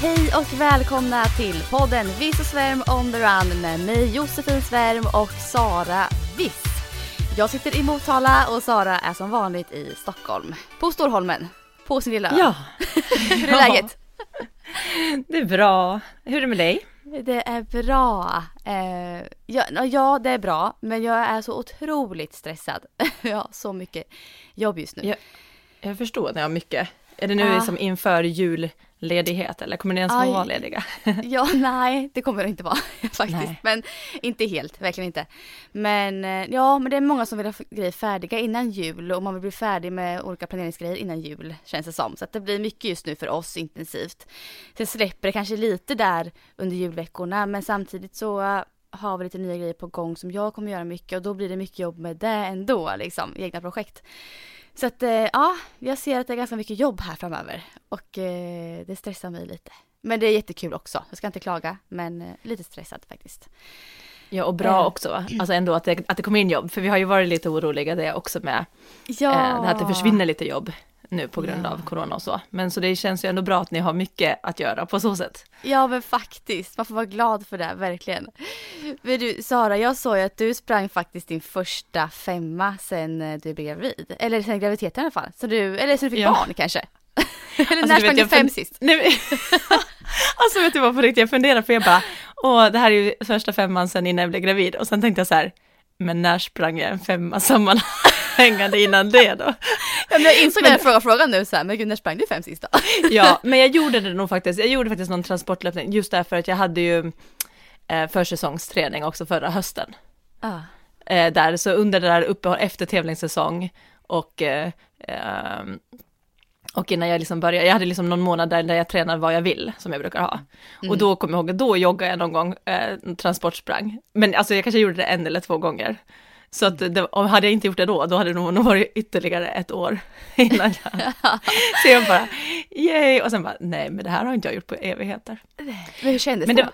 Hej och välkomna till podden Viss och Svärm on the run med mig Josefin Svärm och Sara Viss. Jag sitter i Motala och Sara är som vanligt i Stockholm. På Storholmen. På sin lilla ö. Ja. Hur är läget? Det är bra. Hur är det med dig? Det är bra. Eh, ja, ja, det är bra. Men jag är så otroligt stressad. jag har så mycket jobb just nu. Jag, jag förstår när jag har mycket. Är det nu Ja. liksom inför julledighet eller kommer ni ens Aj. vara lediga? Ja, nej, det kommer det inte vara faktiskt. Nej. Men inte helt, verkligen inte. Men eh, ja, men det är många som vill ha grejer färdiga innan jul och man vill bli färdig med olika planeringsgrejer innan jul känns det som. Så att det blir mycket just nu för oss intensivt. Sen släpper det kanske lite där under julveckorna men samtidigt så eh, har vi lite nya grejer på gång som jag kommer göra mycket och då blir det mycket jobb med det ändå liksom, egna projekt. Så att eh, ja, jag ser att det är ganska mycket jobb här framöver och eh, det stressar mig lite. Men det är jättekul också, jag ska inte klaga men eh, lite stressad faktiskt. Ja, och bra också. Alltså ändå att det, att det kommer in jobb. För vi har ju varit lite oroliga det också med Ja, eh, det här att det försvinner lite jobb nu på grund Ja. av corona och så. Men så det känns ju ändå bra att ni har mycket att göra på så sätt. Ja men faktiskt, man får vara glad för det, verkligen. Men du Sara, jag såg ju att du sprang faktiskt din första femma sen eh, du blev gravid. Eller sen graviditeten i alla fall. Så du, eller sen du fick Ja. barn kanske. eller Alltså, när sprang du fem sist? Nej, alltså vet du vad på riktigt, jag funderar för jag bara, åh det här är ju första femman sen innan jag blev gravid och sen tänkte jag så här, men när sprang jag en femma sammanhängande innan det då? Ja, men jag insåg Men- den fråga frågan nu så här, men gud när sprang du fem sist då? Ja, men jag gjorde det nog faktiskt, jag gjorde faktiskt någon transportlöpning just därför att jag hade ju eh, försäsongsträning också förra hösten. Ah. Eh, där, så under det där uppehåll efter tävlingssäsong och eh, ehm, och innan jag liksom började, jag hade liksom någon månad där, där jag tränade vad jag vill, som jag brukar ha. Och då kommer jag ihåg, då joggade jag någon gång, eh, transportsprang. Men alltså jag kanske gjorde det en eller två gånger. Så att det, om hade jag inte gjort det då, då hade det nog varit ytterligare ett år innan jag... Så jag bara, yay! Och sen bara, nej men det här har inte jag gjort på evigheter. Men hur kändes Men det, det,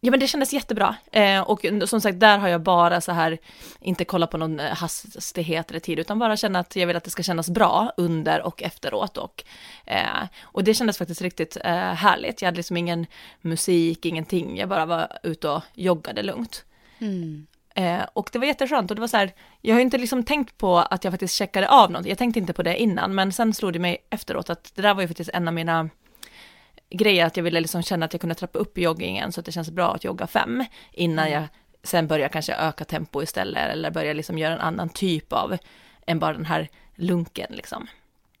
ja men det kändes jättebra. Eh, och som sagt, där har jag bara så här, inte kollat på någon eh, hastighet eller tid, utan bara känna att jag vill att det ska kännas bra under och efteråt. Och, eh, och det kändes faktiskt riktigt eh, härligt. Jag hade liksom ingen musik, ingenting. Jag bara var ute och joggade lugnt. Mm. Eh, och det var jätteskönt och det var så här, jag har ju inte liksom tänkt på att jag faktiskt checkade av något, jag tänkte inte på det innan, men sen slog det mig efteråt att det där var ju faktiskt en av mina grejer, att jag ville liksom känna att jag kunde trappa upp joggingen så att det känns bra att jogga fem, innan jag sen börjar kanske öka tempo istället, eller börja liksom göra en annan typ av, än bara den här lunken liksom.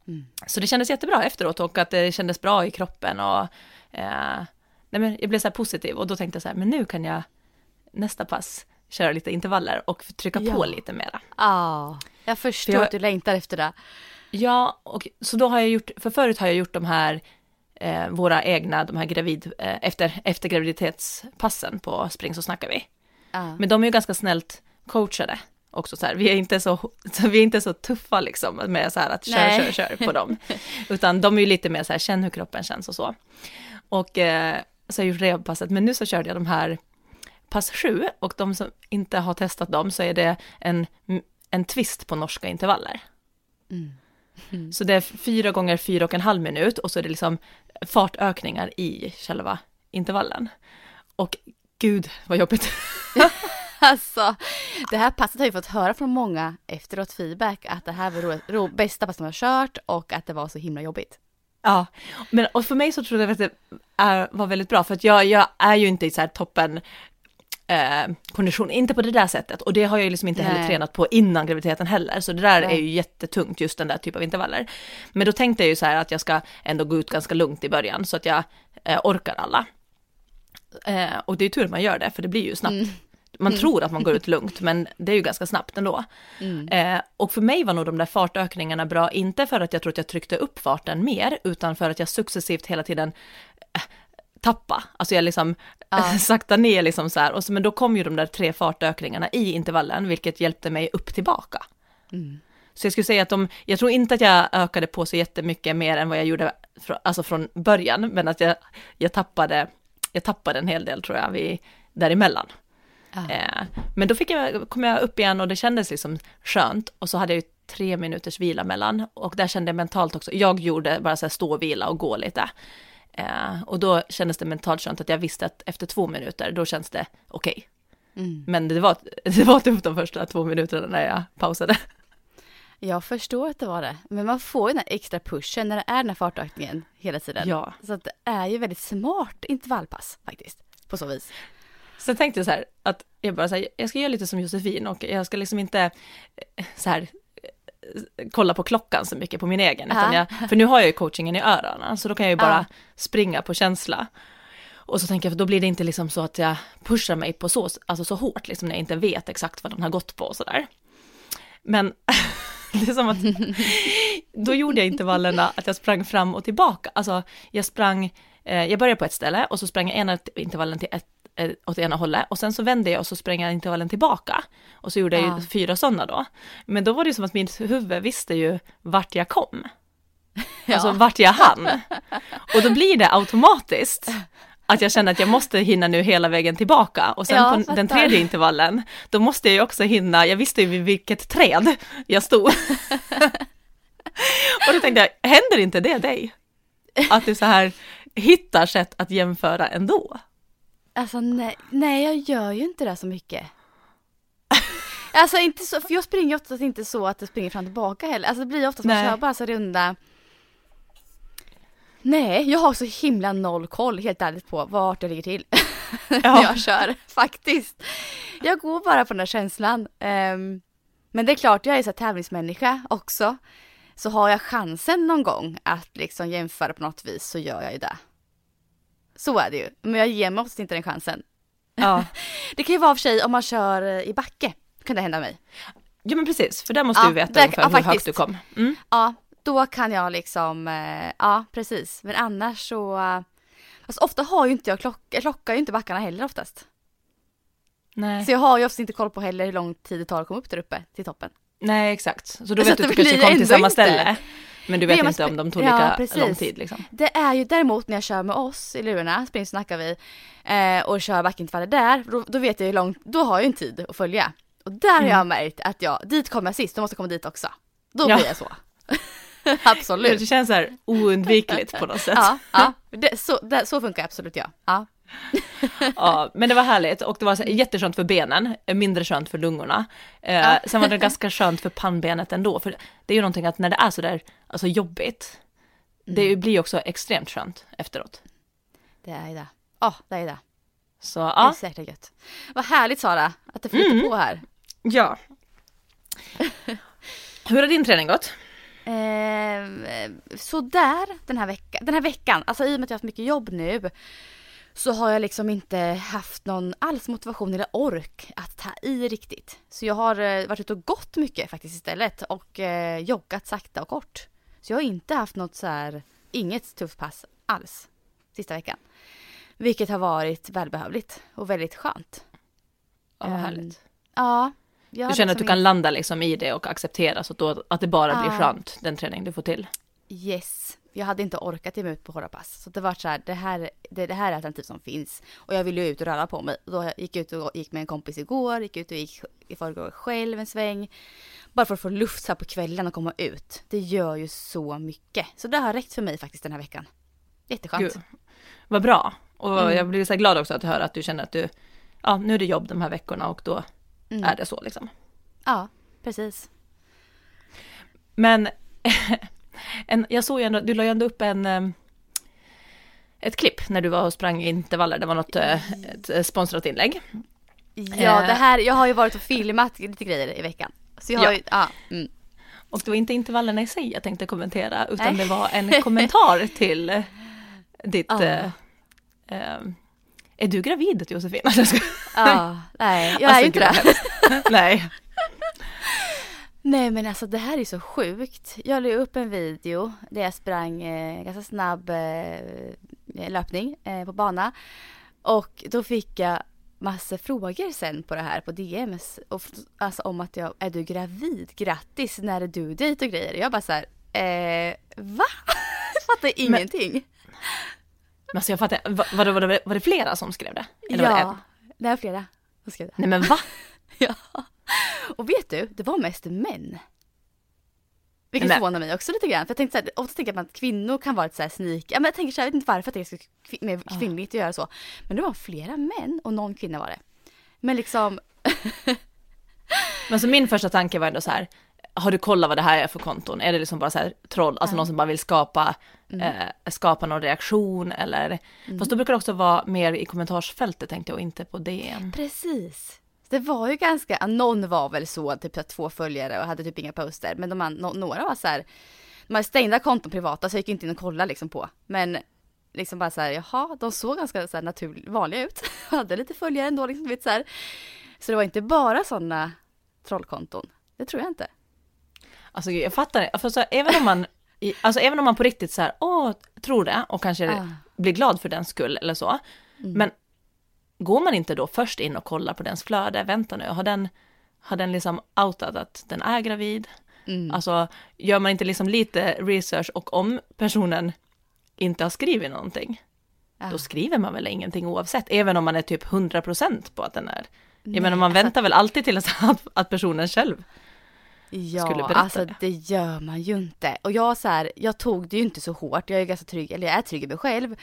Mm. Så det kändes jättebra efteråt och att det kändes bra i kroppen och eh, nej men jag blev så här positiv och då tänkte jag så här, men nu kan jag nästa pass köra lite intervaller och trycka Ja. på lite mera. Ja, jag förstår För jag- att du längtar efter det. Ja, och så då har jag gjort, för förut har jag gjort de här, eh, våra egna, de här gravid, eh, efter, efter graviditetspassen på Spring så snackar vi. Ja. Men de är ju ganska snällt coachade också så här, vi är inte så, så vi är inte så tuffa liksom med så här att kör, Nej. kör, kör på dem. Utan de är ju lite mer så här, känn hur kroppen känns och så. Och eh, så har jag gjort rehabpasset, men nu så körde jag de här pass sju och de som inte har testat dem så är det en, en twist på norska intervaller. Mm. Mm. Så det är fyra gånger fyra och en halv minut och så är det liksom fartökningar i själva intervallen. Och gud vad jobbigt. Alltså, det här passet har ju fått höra från många efteråt feedback att det här var ro, ro, bästa passet de har kört och att det var så himla jobbigt. Ja, men och för mig så tror jag att det är, var väldigt bra för att jag, jag är ju inte i så här toppen eh, kondition, inte på det där sättet och det har jag ju liksom inte heller Nej. tränat på innan graviditeten heller så det där Nej. är ju jättetungt just den där typen av intervaller. Men då tänkte jag ju så här att jag ska ändå gå ut ganska lugnt i början så att jag eh, orkar alla. Eh, och det är ju tur man gör det för det blir ju snabbt Mm. man tror att man går ut lugnt, men det är ju ganska snabbt ändå. Mm. Eh, och för mig var nog de där fartökningarna bra, inte för att jag tror att jag tryckte upp farten mer, utan för att jag successivt hela tiden eh, tappa, alltså jag liksom Ja. sakta ner liksom så här, och så, men då kom ju de där tre fartökningarna i intervallen, vilket hjälpte mig upp tillbaka. Mm. Så jag skulle säga att de, jag tror inte att jag ökade på så jättemycket mer än vad jag gjorde från, alltså från början, men att jag, jag tappade, jag tappade en hel del tror jag vid, däremellan. Ja. Eh, men då fick jag, kom jag upp igen och det kändes liksom skönt och så hade jag ju tre minuters vila mellan och där kände jag mentalt också, jag gjorde bara så här stå och vila och gå lite. Eh, och då kändes det mentalt skönt att jag visste att efter två minuter, då känns det okej. Mm. Men det var, det var tufft de första två minuterna när jag pausade. Jag förstår att det var det, men man får ju den här extra pushen när det är den här fartökningen hela tiden. Ja. Så att det är ju väldigt smart intervallpass faktiskt, på så vis. Sen tänkte jag så här, att jag bara så här, jag ska göra lite som Josefin och jag ska liksom inte eh, så här kolla på klockan så mycket på min egen, utan Ja. jag, för nu har jag ju coachingen i öronen, så då kan jag ju bara springa på känsla. Och så tänker jag, för då blir det inte liksom så att jag pushar mig på så, alltså så hårt, liksom när jag inte vet exakt vad den har gått på och sådär. Men det är som att, då gjorde jag intervallerna att jag sprang fram och tillbaka, alltså jag sprang, eh, jag började på ett ställe och så sprang jag ena intervallen till ett, åt ena hållet och sen så vände jag och så sprang jag intervallen tillbaka. Och så gjorde jag ju Ja. fyra sådana då. Men då var det ju som att mitt huvud visste ju vart jag kom. Alltså vart jag hann. Och då blir det automatiskt att jag känner att jag måste hinna nu hela vägen tillbaka. Och sen Ja, på den tredje intervallen, då måste jag ju också hinna, jag visste ju vid vilket träd jag stod. och då tänkte jag, händer inte det dig? Att du så här hittar sätt att jämföra ändå? Alltså nej, nej jag gör ju inte det så mycket. Alltså inte så, för jag springer oftast inte så att det springer fram och tillbaka heller. Alltså det blir oftast man Nej. kör bara så runda. Nej, jag har så himla noll koll helt ärligt på vart jag ligger till. när Ja. jag kör, faktiskt. Jag går bara på den där känslan. Ehm, men det är klart, jag är så tävlingsmänniska också. Så har jag chansen någon gång att liksom jämföra på något vis så gör jag ju det. Så är det ju. Men jag ger mig oftast inte den chansen. Ja. Det kan ju vara för sig om man kör eh, i backe. Kan det hända mig. ja men precis, för där måste Ja, du veta där- ungefär ja, hur högt du kom. Mm. Ja, då kan jag liksom, eh, ja precis. Men annars så, eh, alltså ofta har ju inte jag klocka, jag klockar ju inte backarna heller oftast. Nej. Så jag har ju oftast inte koll på heller hur lång tid det tar att komma upp där uppe till toppen. Nej, exakt. Så då Så vet att du att du kanske kom till samma inte. ställe. Men du vet inte om de tog Ja, lika precis. lång tid liksom. Det är ju däremot när jag kör med oss i lurarna, spring snackar vi, eh, och kör backintervaller där, då, då vet jag hur långt, då har jag ju en tid att följa. Och där har jag märkt att jag, dit kommer jag sist, då måste jag komma dit också. Då Ja. blir jag så. Absolut. Det känns så här oundvikligt på något sätt. Ja, ja. Det, så, det, så funkar absolut jag. Ja. Ja, men det var härligt och det var så jätteskönt för benen, mindre skönt för lungorna. Eh, Ja. Sen var det ganska skönt för pannbenet ändå, för det är ju någonting att när det är så där, alltså jobbigt, det Mm. blir ju också extremt skönt efteråt. Det är det. Ja, det är det. Så Det är ja, säkert gött. Vad härligt Sara, att det flyter Mm. på här. ja. Hur har din träning gått? Eh, sådär den här veckan. Den här veckan, alltså i och med att jag har haft mycket jobb nu så har jag liksom inte haft någon alls motivation eller ork att ta i riktigt. Så jag har eh, varit ute och gått mycket faktiskt istället och eh, joggat sakta och kort. Så jag har inte haft något så här, inget tufft pass alls sista veckan. Vilket har varit välbehövligt och väldigt skönt. Ja, vad härligt. Ja. jag har Du känner att du liksom kan landa liksom i det och acceptera så att, då, att det bara blir Ja. skönt, den träning du får till. Yes. Jag hade inte orkat ge mig ut på hårda pass. Så det var så här, det här, det, det här är alternativ som finns. Och jag ville ju ut och röra på mig. Då gick jag ut och gick med en kompis igår, gick ut och gick i förrgår själv en sväng. Bara för att få luft så här på kvällen och komma ut. Det gör ju så mycket. Så det har räckt för mig faktiskt den här veckan. Jätteskönt. Gud, vad bra. Och Mm. jag blir så glad också att höra att du känner att du, ja nu är det jobb de här veckorna och då Mm. är det så liksom. Ja, precis. Men en, jag såg ju ändå, du la ju ändå upp en, em, ett klipp när du var och sprang intervaller, det var något eh, ett eh, sponsrat inlägg. Ja, Eh. det här, jag har ju varit och filmat lite grejer i veckan. Så jag har Ja. ju, ja. Mm. Och det var inte intervallerna i sig jag tänkte kommentera, utan Nej. det var en kommentar till eh, ditt... Ja. Eh, em, är du gravid Josefin? Ja, nej, jag Alltså, är ju inte det. Nej. Nej men alltså det här är så sjukt. Jag la upp en video där jag sprang eh, ganska snabb eh, löpning eh, på bana. Och då fick jag massor frågor sen på det här på DMs. Och, alltså om att jag, är du gravid? Grattis, när är du dit och grejer. Jag bara så här, eh, va? Jag fattar ingenting. Men alltså jag fattar, var, var, det, var, var det flera som skrev det? Eller var det en? ja, det är flera som skrev det. Nej men va? Ja. Och vet du, det var mest män. Vilket Men- förvånar mig också lite grann. För jag tänkte så här, ofta tänker man att kvinnor kan vara lite så här sneak. Ja, men jag tänker så här, jag vet inte varför det är så mer kvinnligt att göra så. Men det var flera män och någon kvinna var det. Men liksom, Men så min första tanke var ändå så här, har du kollat vad det här är för konton? Är det liksom bara så här troll, alltså någon som bara vill skapa, eh, skapa någon reaktion eller? Fast då brukar det också vara mer i kommentarsfältet tänkte jag och inte på DM. precis. Det var ju ganska, någon var väl så, typ så två följare och hade typ inga poster. Men de, no, några var så här, de hade stängda konton privata så jag gick inte in och kollade liksom på. Men liksom bara så här, jaha, de såg ganska så här naturligt vanliga ut. hade lite följare ändå liksom, vet, så här. Så det var inte bara sådana trollkonton. Det tror jag inte. Alltså jag fattar det, för så här, även om man, i- alltså även om man på riktigt så här, åh, tror det och kanske Ah. blir glad för den skull eller så. Men går man inte då först in och kollar på dens flöde, vänta nu, har den, har den liksom outat att den är gravid? Mm. Alltså gör man inte liksom lite research och om personen inte har skrivit någonting, Ja. då skriver man väl ingenting oavsett, även om man är typ 100% på att den är. Jag Nej, menar man alltså- väntar väl alltid till att, att personen själv Ja, skulle berätta alltså det. det gör man ju inte. Och jag så här, jag tog det ju inte så hårt. Jag är ganska trygg, eller jag är trygg i mig själv.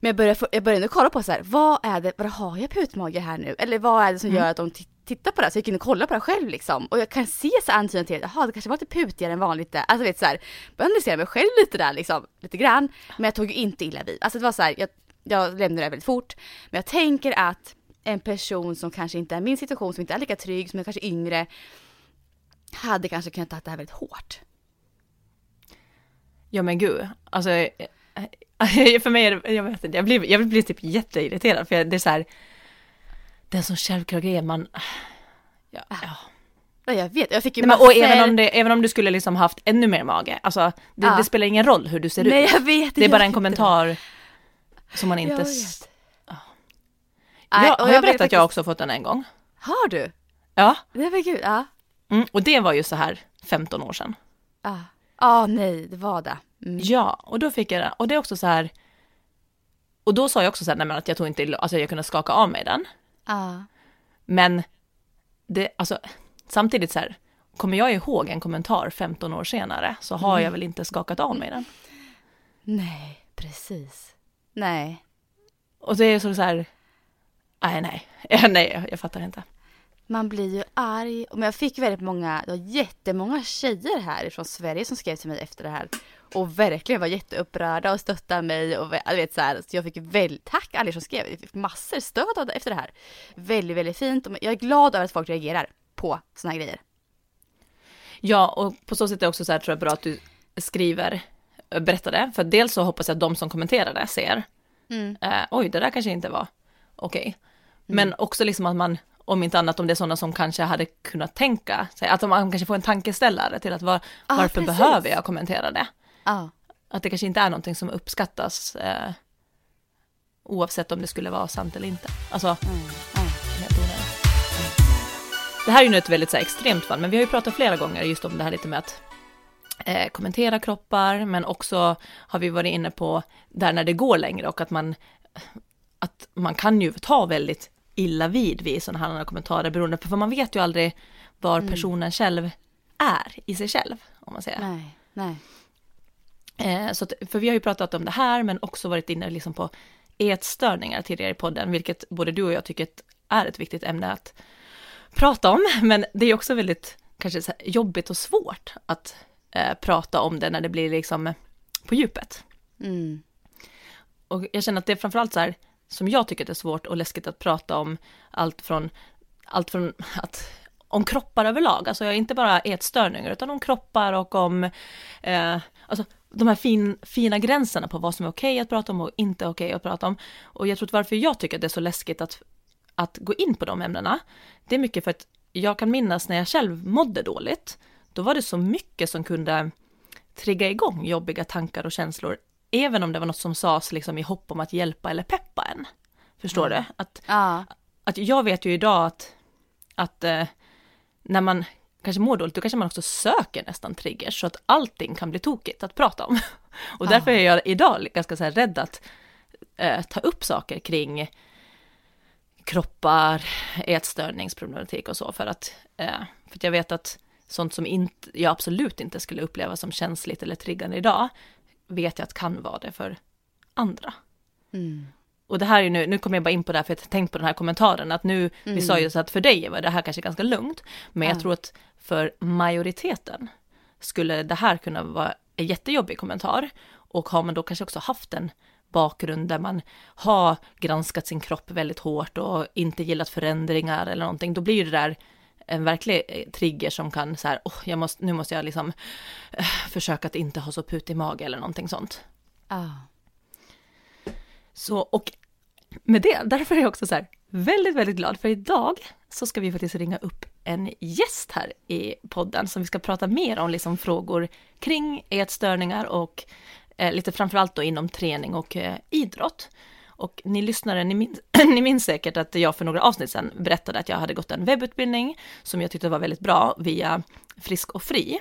Men jag började, jag började ändå kolla på så här, vad är det, vad har jag putmage här nu? Eller vad är det som gör att de ti- tittar på det här? Så jag gick in och kollade på det själv liksom. Och jag kan se så antydningar till att, jaha det kanske var lite putigare än vanligt där. Alltså vet så här, började analysera mig själv lite där liksom, lite grann. Men jag tog ju inte illa vid. Alltså det var så här, jag, jag lämnade det väldigt fort. Men jag tänker att en person som kanske inte är min situation, som inte är lika trygg, som är kanske yngre, hade kanske kunnat ta det här väldigt hårt. Ja men gud, alltså eh, för mig är det, jag vet inte, jag blir, jag blir typ jätteirriterad för det är så här, det är en sån självklar grej, man, ja, ja. Ja, jag vet, jag fick ju Nej, massor... och även om, det, även om du skulle liksom haft ännu mer mage, alltså det, Ja. det spelar ingen roll hur du ser Nej ut. jag vet. Det är jag bara en kommentar som man det. inte... Jag vet. Ja. Nej, har jag blev berättat att jag också fått den en gång? Har du? Ja, Nej men gud, ja. mm, och det var ju så här 15 år sedan. Ja, ah, nej det var det. Mm. Ja, och då fick jag den, och det är också så här, och då sa jag också så här, nej men att jag tog inte, alltså jag kunde skaka av mig den. Ja. Men det, alltså, samtidigt så här, kommer jag ihåg en kommentar 15 år senare så har jag väl inte skakat av mig den. Nej, precis. Nej. Och det är så så här, nej, nej, nej, jag fattar inte. Man blir ju arg. Men jag fick väldigt många, det var jättemånga tjejer här från Sverige som skrev till mig efter det här. Och verkligen var jätteupprörda och stöttade mig och jag vet så här, så jag fick väl, tack alla som skrev, jag fick massor stöd efter det här. Väldigt, väldigt fint jag är glad över att folk reagerar på såna här grejer. Ja, och på så sätt är det också så här, tror jag, bra att du skriver, äh, berättar det. För dels så hoppas jag att de som kommenterar det ser, Mm. eh, oj, det där kanske inte var okej. Men också liksom att man, om inte annat, om det är sådana som kanske hade kunnat tänka sig, att man kanske får en tankeställare till att var, Ja, varför precis. behöver jag kommentera det? Ja. Att det kanske inte är någonting som uppskattas eh, oavsett om det skulle vara sant eller inte. Alltså, Mm. Onödigt. Det här är ju nu ett väldigt så här, extremt fall, men vi har ju pratat flera gånger just om det här lite med att eh, kommentera kroppar, men också har vi varit inne på där när det går längre och att man, att man kan ju ta väldigt illa vid vid sådana här kommentarer beroende på, för man vet ju aldrig var personen själv är i sig själv, om man säger. Nej, nej. Eh, så att, för vi har ju pratat om det här, men också varit inne liksom på ätstörningar tidigare i podden, vilket både du och jag tycker är ett viktigt ämne att prata om, men det är också väldigt kanske jobbigt och svårt att eh, prata om det när det blir liksom på djupet. Mm. Och jag känner att det är framförallt så här, som jag tycker att det är svårt och läskigt att prata om allt från, allt från att, om kroppar överlag, alltså inte bara ätstörningar, utan om kroppar och om, eh, alltså de här fin, fina gränserna på vad som är okej att prata om och inte okej att prata om. Och jag tror att varför jag tycker att det är så läskigt att, att gå in på de ämnena, det är mycket för att jag kan minnas när jag själv mådde dåligt, då var det så mycket som kunde trigga igång jobbiga tankar och känslor, även om det var något som sades liksom i hopp om att hjälpa eller peppa en. Förstår mm. du? Att, ja. att jag vet ju idag att, att eh, när man kanske mår dåligt, då kanske man också söker nästan triggers, så att allting kan bli tokigt att prata om. Och därför är jag idag ganska så här rädd att eh, ta upp saker kring kroppar, ätstörningsproblematik och så, för att, eh, för att jag vet att sånt som inte, jag absolut inte skulle uppleva som känsligt eller triggande idag, vet jag att kan vara det för andra. Mm. Och det här är nu, nu kommer jag bara in på det här för jag har tänkt på den här kommentaren, att nu, mm. vi sa ju så att för dig var det här kanske ganska lugnt, men jag tror att för majoriteten skulle det här kunna vara en jättejobbig kommentar. Och har man då kanske också haft en bakgrund där man har granskat sin kropp väldigt hårt och inte gillat förändringar eller någonting, då blir ju det där en verklig eh, trigger som kan så här, oh, jag måste, nu måste jag liksom uh, försöka att inte ha så put i mage eller någonting sånt. Ah. Så, och med det, därför är jag också så här väldigt, väldigt glad, för idag så ska vi faktiskt ringa upp en gäst här i podden som vi ska prata mer om liksom frågor kring ätstörningar och eh, lite framförallt då inom träning och eh, idrott. Och ni lyssnare, ni minns, ni minns säkert att jag för några avsnitt sedan berättade att jag hade gått en webbutbildning som jag tyckte var väldigt bra via Frisk och Fri.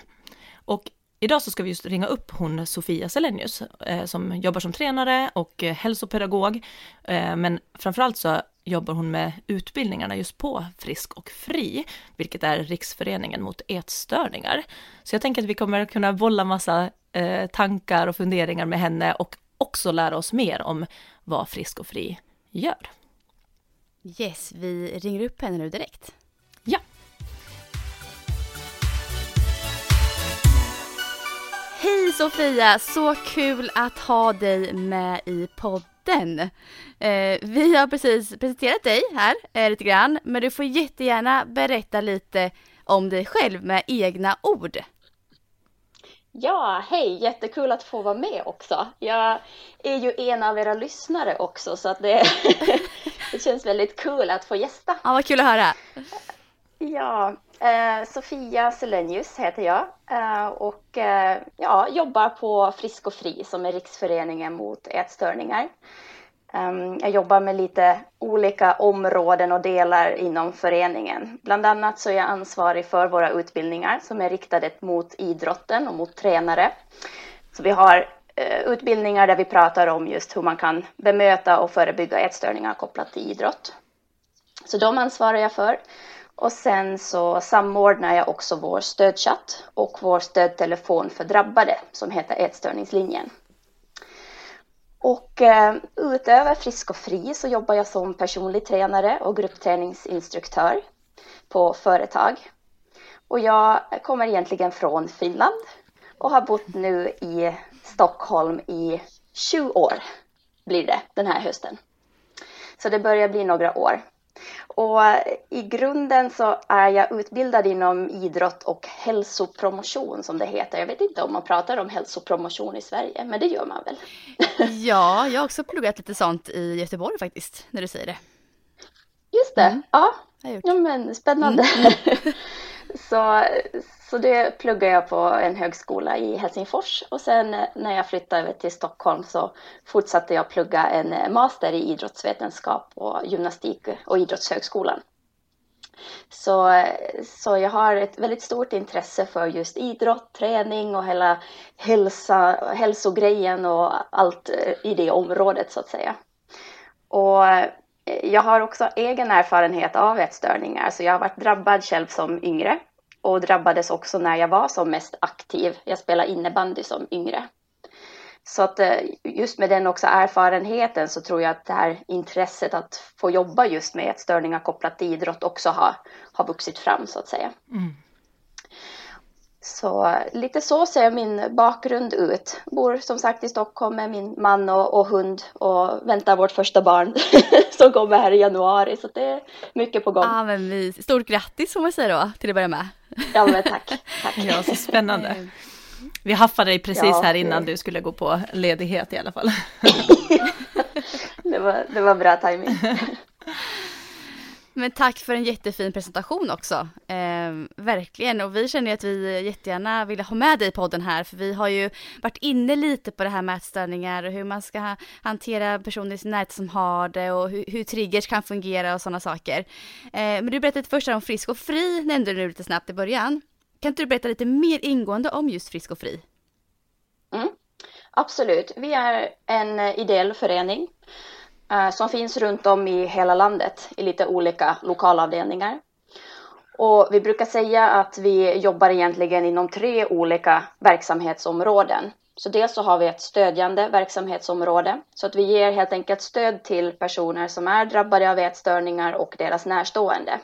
Och idag så ska vi just ringa upp hon Sofia Selenius eh, som jobbar som tränare och hälsopedagog. Eh, men framförallt så jobbar hon med utbildningarna just på Frisk och Fri, vilket är Riksföreningen mot ätstörningar. Så jag tänker att vi kommer kunna bolla massa eh, tankar och funderingar med henne och också lära oss mer om vad Frisk och Fri gör. Yes, vi ringer upp henne nu direkt. Ja. Hej Sofia, så kul att ha dig med i podden. Eh, vi har precis presenterat dig här eh, lite grann, men du får jättegärna berätta lite om dig själv med egna ord. Ja, hej! Jättekul att få vara med också. Jag är ju en av era lyssnare också så att det, det känns väldigt kul att få gästa. Ja, vad kul att höra. Ja, eh, Sofia Selenius heter jag eh, och eh, ja, jobbar på Frisk och Fri som är Riksföreningen mot ätstörningar. Ehm, jag jobbar med lite olika områden och delar inom föreningen. Bland annat så är jag ansvarig för våra utbildningar som är riktade mot idrotten och mot tränare. Så vi har eh, utbildningar där vi pratar om just hur man kan bemöta och förebygga ätstörningar kopplat till idrott. Så de ansvarar jag för. Och sen så samordnar jag också vår stödchatt och vår stödtelefon för drabbade som heter Ätstörningslinjen. Och eh, utöver Frisk och Fri så jobbar jag som personlig tränare och gruppträningsinstruktör på företag. Och jag kommer egentligen från Finland och har bott nu i Stockholm i 20 år blir det den här hösten. Så det börjar bli några år. Och i grunden så är jag utbildad inom idrott och hälsopromotion som det heter. Jag vet inte om man pratar om hälsopromotion i Sverige, men det gör man väl? Ja, jag har också pluggat lite sånt i Göteborg faktiskt, när du säger det. Just det, mm. ja. Ja men spännande. Mm. så, så det pluggade jag på en högskola i Helsingfors och sen eh, när jag flyttade över till Stockholm så fortsatte jag plugga en eh, master i idrottsvetenskap och gymnastik och idrottshögskolan. Så, eh, så jag har ett väldigt stort intresse för just idrott, träning och hela hälsa, hälsogrejen och allt i det området så att säga. Och jag har också egen erfarenhet av ätstörningar, så jag har varit drabbad själv som yngre och drabbades också när jag var som mest aktiv. Jag spelade innebandy som yngre. Så att eh, just med den också erfarenheten så tror jag att det här intresset att få jobba just med ätstörningar kopplat till idrott också har, har vuxit fram så att säga. Mm. Så lite så ser min bakgrund ut. Bor som sagt i Stockholm med min man och, och hund och väntar vårt första barn som kommer här i januari. Så det är mycket på gång. Ja, men vi, stort grattis får man säga då till att börja med. Ja men tack. tack. Ja, så spännande. Vi haffade dig precis ja, här innan du skulle gå på ledighet i alla fall. det, var, det var bra timing. Men tack för en jättefin presentation också. Eh, verkligen, och vi känner ju att vi jättegärna vill ha med dig i podden här, för vi har ju varit inne lite på det här med ätstörningar och hur man ska hantera personer i sin närhet som har det och hur, hur triggers kan fungera och sådana saker. Eh, men du berättade först om Frisk och Fri, nämnde du lite snabbt i början. Kan inte du berätta lite mer ingående om just Frisk och Fri? Mm, absolut, vi är en eh, ideell förening Eh, som finns runt om i hela landet i lite olika lokalavdelningar. Och vi brukar säga att vi jobbar egentligen inom tre olika verksamhetsområden. Så dels så har vi ett stödjande verksamhetsområde, så att vi ger helt enkelt stöd till personer som är drabbade av ätstörningar och deras närstående.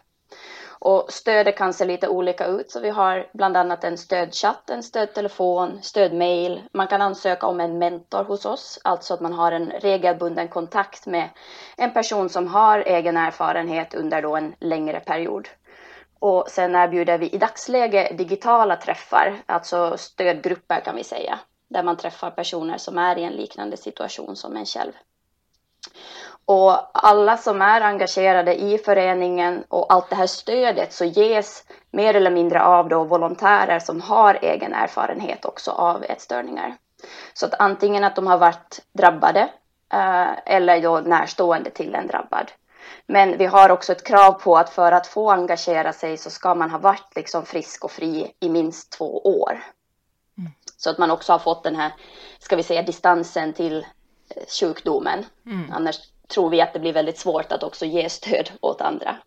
Och stödet kan se lite olika ut, så vi har bland annat en stödchatt, en stödtelefon, stödmail. Man kan ansöka om en mentor hos oss, alltså att man har en regelbunden kontakt med en person som har egen erfarenhet under då en längre period. Och sen erbjuder vi i dagsläget digitala träffar, alltså stödgrupper kan vi säga, där man träffar personer som är i en liknande situation som en själv. Och alla som är engagerade i föreningen och allt det här stödet så ges mer eller mindre av då volontärer som har egen erfarenhet också av ätstörningar. Så att antingen att de har varit drabbade eh, eller då närstående till en drabbad. Men vi har också ett krav på att för att få engagera sig så ska man ha varit liksom frisk och fri i minst två år. Mm. Så att man också har fått den här, ska vi säga, distansen till eh, sjukdomen. Mm. Annars tror vi att det blir väldigt svårt att också ge stöd åt andra.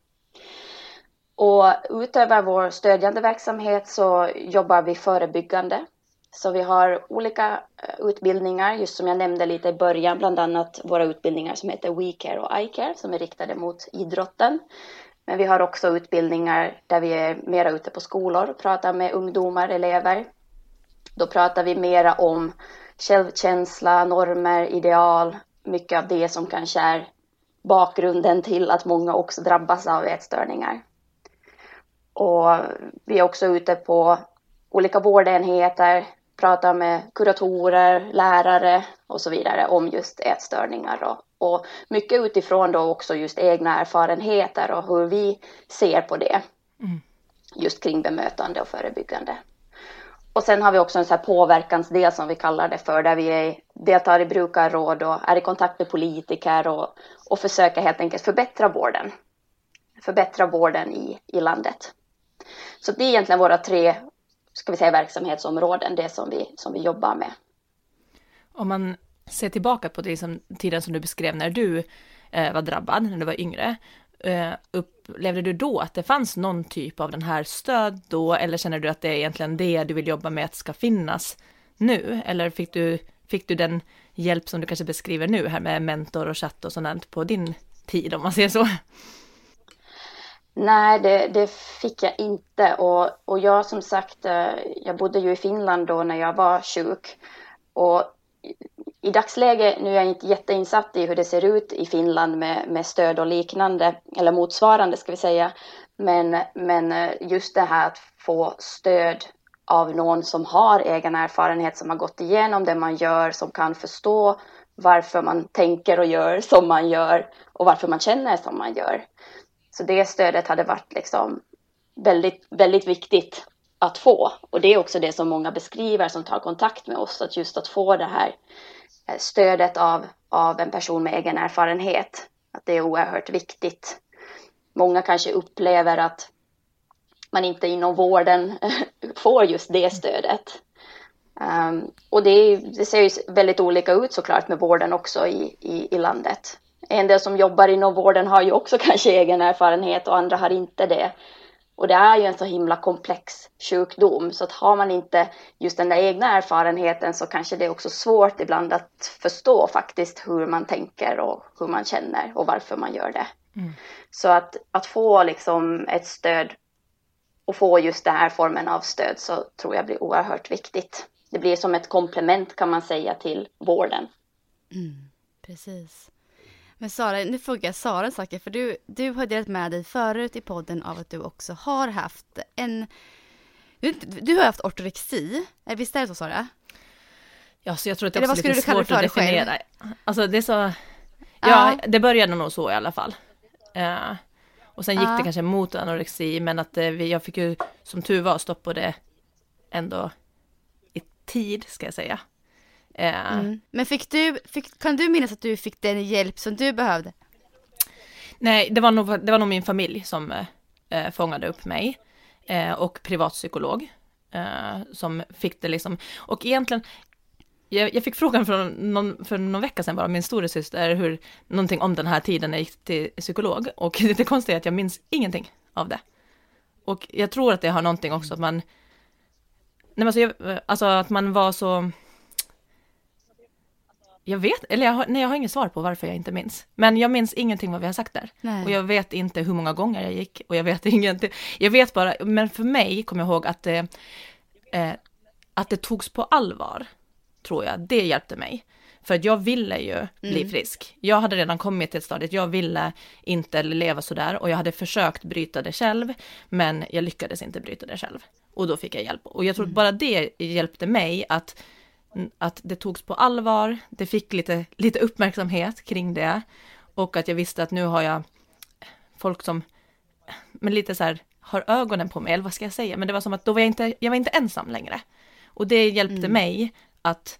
Och utöver vår stödjande verksamhet så jobbar vi förebyggande. Så vi har olika eh, utbildningar, just som jag nämnde lite i början, bland annat våra utbildningar som heter WeCare och iCare som är riktade mot idrotten. Men vi har också utbildningar där vi är mera ute på skolor och pratar med ungdomar, elever. Då pratar vi mera om självkänsla, normer, ideal, mycket av det som kanske är bakgrunden till att många också drabbas av ätstörningar. Och vi är också ute på olika vårdenheter, pratar med kuratorer, lärare och så vidare om just ätstörningar och, och mycket utifrån då också just egna erfarenheter och hur vi ser på det. Mm. Just kring bemötande och förebyggande. Och sen har vi också en så här påverkansdel som vi kallar det för, där vi är, deltar i brukarråd och är i kontakt med politiker och, och försöker helt enkelt förbättra vården. Förbättra vården i, i landet. Så det är egentligen våra tre ska vi säga, verksamhetsområden, det som vi, som vi jobbar med. Om man ser tillbaka på det liksom, tiden som du beskrev när du eh, var drabbad, när du var yngre, Eh, upplevde du då att det fanns någon typ av den här stöd då, eller känner du att det är egentligen det du vill jobba med att ska finnas nu? Eller fick du, fick du den hjälp som du kanske beskriver nu här med mentor och chatt och sånt på din tid, om man säger så? Nej, det, det, fick jag inte. Och, och jag som sagt, eh, jag bodde ju i Finland då när jag var sjuk. Och i dagsläget, nu är jag inte jätteinsatt i hur det ser ut i Finland med, med stöd och liknande, eller motsvarande ska vi säga. Men, men eh, just det här att få stöd av någon som har egen erfarenhet, som har gått igenom det man gör, som kan förstå varför man tänker och gör som man gör och varför man känner som man gör. Så det stödet hade varit liksom väldigt, väldigt viktigt att få. Och det är också det som många beskriver som tar kontakt med oss, att just att få det här Eh, stödet av, av en person med egen erfarenhet, att det är oerhört viktigt. Många kanske upplever att man inte inom vården får just det stödet. Um, och det, det, ser ju väldigt olika ut såklart med vården också i, i, i landet. En del som jobbar inom vården har ju också kanske egen erfarenhet och andra har inte det. Och det är ju en så himla komplex sjukdom så att har man inte just den där egna erfarenheten så kanske det är också svårt ibland att förstå faktiskt hur man tänker och hur man känner och varför man gör det. Mm. Så att, att få liksom ett stöd och få just den här formen av stöd så tror jag blir oerhört viktigt. Det blir som ett komplement kan man säga till vården. Mm, precis. Men Sara, nu frågar jag Sara saker, för du, du har delat med dig förut i podden av att du också har haft en... Du, du har haft ortorexi, visst är det så Sara? Ja, så jag tror att det är också lite svårt att definiera. Själv? Alltså det är så... Ja, ja, det började nog så i alla fall. Uh, Och sen gick det kanske mot anorexi, men att eh, jag fick ju som tur var stopp på det ändå i tid, ska jag säga. Eh. Mm. Men fick du, fick, kan du minnas att du fick den hjälp som du behövde? Nej, det var nog, det var nog min familj som eh, fångade upp mig eh, och privatpsykolog eh, som fick det liksom. Och egentligen, jag, jag fick frågan från någon, för någon vecka sedan bara, min storasyster, hur, någonting om den här tiden jag gick till psykolog och det konstiga är att jag minns ingenting av det. Och jag tror att det har någonting också att man, nej men alltså, jag, alltså att man var så, jag vet, eller jag har, nej jag har inget svar på varför jag inte minns. Men jag minns ingenting vad vi har sagt där. Nej. Och jag vet inte hur många gånger jag gick och jag vet ingenting. Jag vet bara, men för mig kommer jag ihåg att det, eh, att det togs på allvar, tror jag. Det hjälpte mig. För att jag ville ju mm. bli frisk. Jag hade redan kommit till ett stadiet, jag ville inte leva sådär och jag hade försökt bryta det själv, men jag lyckades inte bryta det själv. Och då fick jag hjälp. Och jag tror mm. bara det hjälpte mig att att det togs på allvar, det fick lite, lite uppmärksamhet kring det och att jag visste att nu har jag folk som, men lite så här, har ögonen på mig, eller vad ska jag säga, men det var som att då var jag inte, jag var inte ensam längre. Och det hjälpte mm. mig att,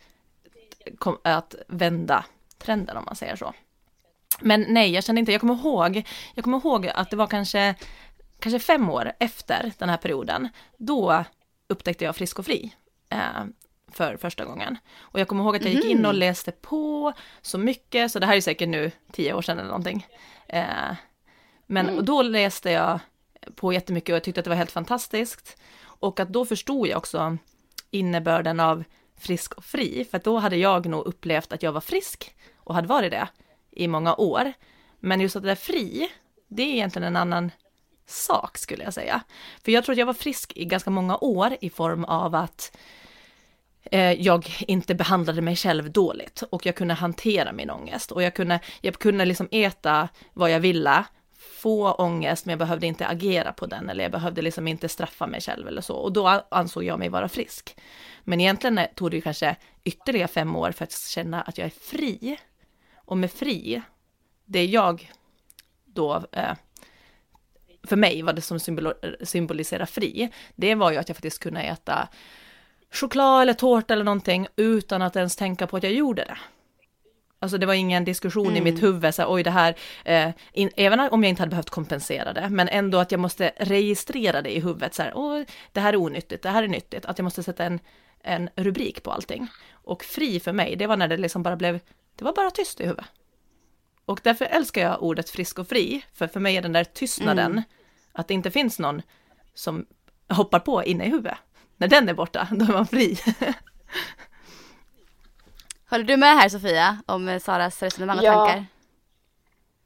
att vända trenden om man säger så. Men nej, jag kände inte, jag kommer ihåg, jag kommer ihåg att det var kanske, kanske fem år efter den här perioden, då upptäckte jag Frisk och Fri. För första gången. Och jag kommer ihåg att jag gick in och mhm. läste på så mycket, så det här är säkert nu tio år sedan eller någonting. Eh, men mm. då läste jag på jättemycket och jag tyckte att det var helt fantastiskt. Och att då förstod jag också innebörden av frisk och fri, för då hade jag nog upplevt att jag var frisk och hade varit det i många år. Men just att det är fri, det är egentligen en annan sak skulle jag säga. För jag tror att jag var frisk i ganska många år i form av att Eh, jag inte behandlade mig själv dåligt och jag kunde hantera min ångest och jag kunde, jag kunde liksom äta vad jag ville, få ångest men jag behövde inte agera på den eller jag behövde liksom inte straffa mig själv eller så och då ansåg jag mig vara frisk. Men egentligen eh, tog det ju kanske ytterligare fem år för att känna att jag är fri. Och med fri, det jag då eh, för mig var det som symboliserar fri, det var ju att jag faktiskt kunde äta choklad eller tårta eller någonting utan att ens tänka på att jag gjorde det. Alltså det var ingen diskussion mm. i mitt huvud, så här, oj det här, eh, in, även om jag inte hade behövt kompensera det, men ändå att jag måste registrera det i huvudet, så här, oj, det här är onyttigt, det här är nyttigt, att jag måste sätta en, en rubrik på allting. Och fri för mig, det var när det liksom bara blev, det var bara tyst i huvudet. Och därför älskar jag ordet frisk och fri, för för mig är den där tystnaden, mm. att det inte finns någon som hoppar på inne i huvudet när den är borta, då är man fri. Håller du med här Sofia om eh, Saras resonemang och ja. tankar?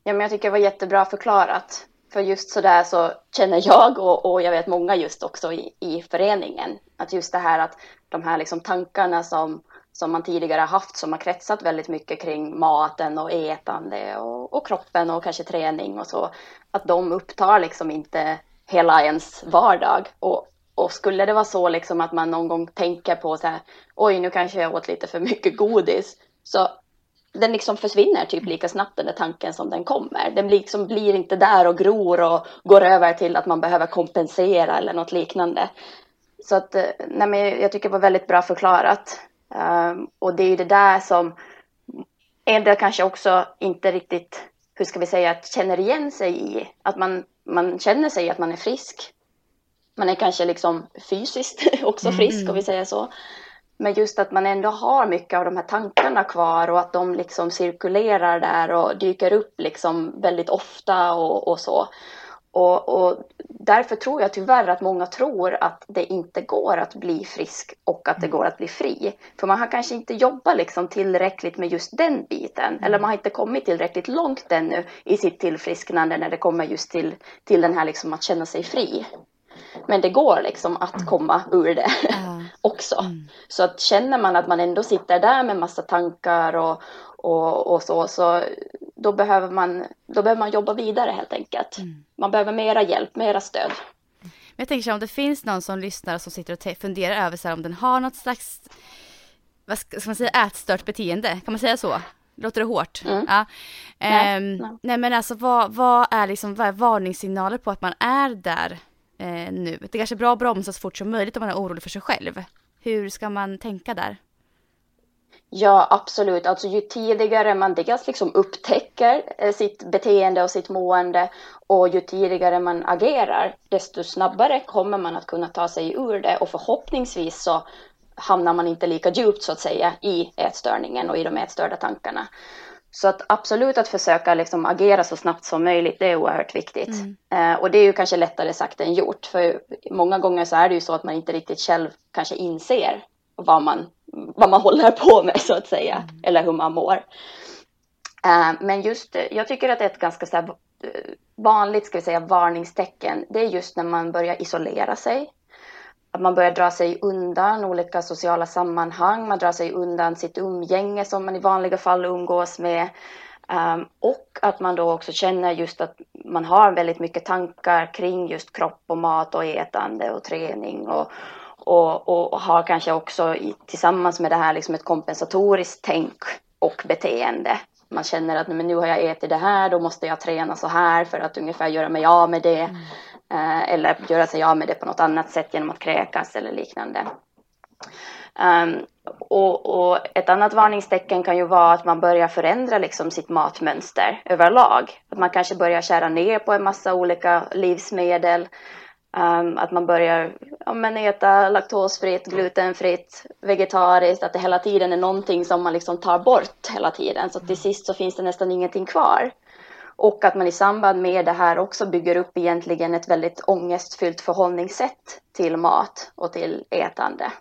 Ja, men jag tycker det var jättebra förklarat. För just sådär så känner jag och, och jag vet många just också i, i föreningen att just det här att de här liksom tankarna som, som man tidigare har haft som har kretsat väldigt mycket kring maten och ätande och, och kroppen och kanske träning och så, att de upptar liksom inte hela ens vardag. Och och skulle det vara så liksom att man någon gång tänker på så här, oj nu kanske jag åt lite för mycket godis, så den liksom försvinner typ lika snabbt den där tanken som den kommer. Den liksom blir inte där och gror och går över till att man behöver kompensera eller något liknande. Så att, eh, nej men jag tycker det var väldigt bra förklarat. Um, och det är ju det där som en del kanske också inte riktigt, hur ska vi säga, känner igen sig i. Att man, man känner sig att man är frisk man är kanske liksom fysiskt också frisk mm. om vi säger så. Men just att man ändå har mycket av de här tankarna kvar och att de liksom cirkulerar där och dyker upp liksom väldigt ofta och, och så. Och, och, därför tror jag tyvärr att många tror att det inte går att bli frisk och att det går att bli fri. För man har kanske inte jobbat liksom tillräckligt med just den biten. Mm. Eller man har inte kommit tillräckligt långt ännu i sitt tillfrisknande när det kommer just till, till den här liksom att känna sig fri. Men det går liksom att mm. komma ur det också. Mm. Så att känner man att man ändå sitter där med massa tankar och, och, och så, så då behöver, man, då behöver man jobba vidare helt enkelt. Mm. Man behöver mera hjälp, mera stöd. Men jag tänker så om det finns någon som lyssnar som sitter och funderar över så här, om den har något slags, vad ska man säga, ätstört beteende, kan man säga så? Låter det hårt? Mm. Ja. Nej, um, nej. men alltså vad, vad är liksom vad är varningssignaler på att man är där eh, nu? Det är kanske är bra att bromsa så fort som möjligt om man är orolig för sig själv. Hur ska man tänka där? Ja, absolut. Alltså ju tidigare man dels liksom upptäcker eh, sitt beteende och sitt mående och ju tidigare man agerar, desto snabbare kommer man att kunna ta sig ur det och förhoppningsvis så hamnar man inte lika djupt så att säga i ätstörningen och i de ätstörda tankarna. Så att absolut att försöka liksom agera så snabbt som möjligt, det är oerhört viktigt. Mm. Eh, och det är ju kanske lättare sagt än gjort, för många gånger så är det ju så att man inte riktigt själv kanske inser vad man, vad man håller på med så att säga, mm. eller hur man mår. Eh, men just, jag tycker att det är ett ganska så här, eh, vanligt ska vi säga, varningstecken, det är just när man börjar isolera sig att man börjar dra sig undan olika sociala sammanhang, man drar sig undan sitt umgänge som man i vanliga fall umgås med. Um, och att man då också känner just att man har väldigt mycket tankar kring just kropp och mat och ätande och träning och, och, och har kanske också i, tillsammans med det här liksom ett kompensatoriskt tänk och beteende. Man känner att men nu har jag ätit det här, då måste jag träna så här för att ungefär göra mig av med det. Mm. Eh, eller göra sig av med det på något annat sätt genom att kräkas eller liknande. Um, och, och, ett annat varningstecken kan ju vara att man börjar förändra liksom sitt matmönster överlag. Att man kanske börjar kära ner på en massa olika livsmedel. Um, att man börjar ja, men äta laktosfritt, glutenfritt, vegetariskt. Att det hela tiden är någonting som man liksom tar bort hela tiden. Så till sist så finns det nästan ingenting kvar. Och att man i samband med det här också bygger upp egentligen ett väldigt ångestfyllt förhållningssätt till mat och till ätande.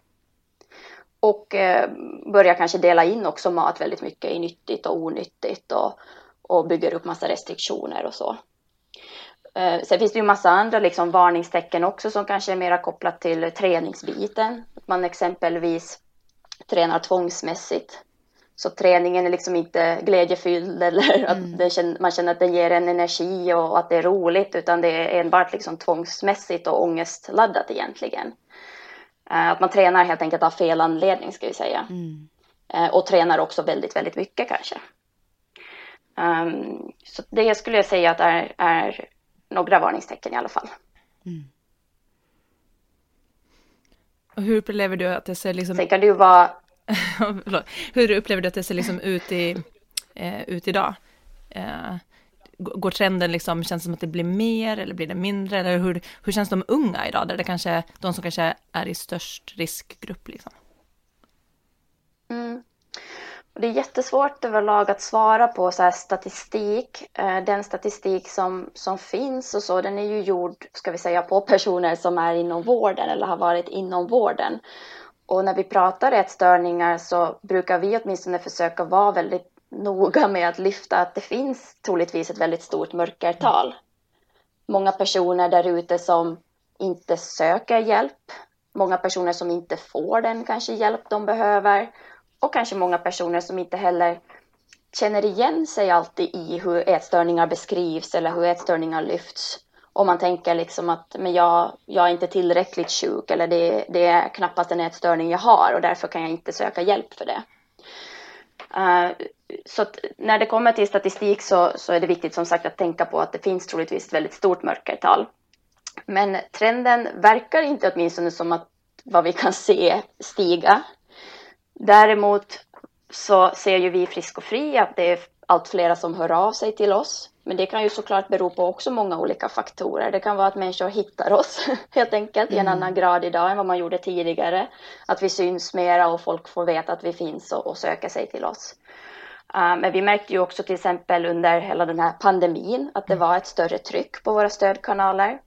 Och eh, börjar kanske dela in också mat väldigt mycket i nyttigt och onyttigt och, och bygger upp massa restriktioner och så. Eh, sen finns det ju massa andra liksom varningstecken också som kanske är mera kopplat till träningsbiten. Att man exempelvis tränar tvångsmässigt så träningen är liksom inte glädjefylld eller att mm. känner, man känner att den ger en energi och att det är roligt utan det är enbart liksom tvångsmässigt och ångestladdat egentligen. Uh, att man tränar helt enkelt av fel anledning ska vi säga. Mm. Uh, och tränar också väldigt, väldigt mycket kanske. Um, så det skulle jag säga att är, är några varningstecken i alla fall. Mm. Och hur upplever du att det ser liksom... Sen kan det ju vara Hur upplever du att det ser liksom ut, i, eh, ut idag? Eh, går trenden liksom, känns det som att det blir mer eller blir det mindre? Eller hur, hur känns de unga idag, där det kanske, de som kanske är i störst riskgrupp liksom? Mm. Det är jättesvårt överlag att svara på så här statistik. Eh, den statistik som, som finns och så, den är ju gjord, ska vi säga, på personer som är inom vården eller har varit inom vården. Och när vi pratar ätstörningar så brukar vi åtminstone försöka vara väldigt noga med att lyfta att det finns troligtvis ett väldigt stort mörkertal. Många personer där ute som inte söker hjälp, många personer som inte får den kanske hjälp de behöver och kanske många personer som inte heller känner igen sig alltid i hur ätstörningar beskrivs eller hur ätstörningar lyfts om man tänker liksom att men jag, jag är inte tillräckligt sjuk eller det, det är knappast en ätstörning jag har och därför kan jag inte söka hjälp för det. Uh, så när det kommer till statistik så, så är det viktigt som sagt att tänka på att det finns troligtvis ett väldigt stort mörkertal. Men trenden verkar inte åtminstone som att vad vi kan se stiga. Däremot så ser ju vi Frisk och Fri att det är allt flera som hör av sig till oss men det kan ju såklart bero på också många olika faktorer. Det kan vara att människor hittar oss helt enkelt i en mm. annan grad idag än vad man gjorde tidigare. Att vi syns mera och folk får veta att vi finns och, och söker sig till oss. Uh, men vi märkte ju också till exempel under hela den här pandemin att det mm. var ett större tryck på våra stödkanaler.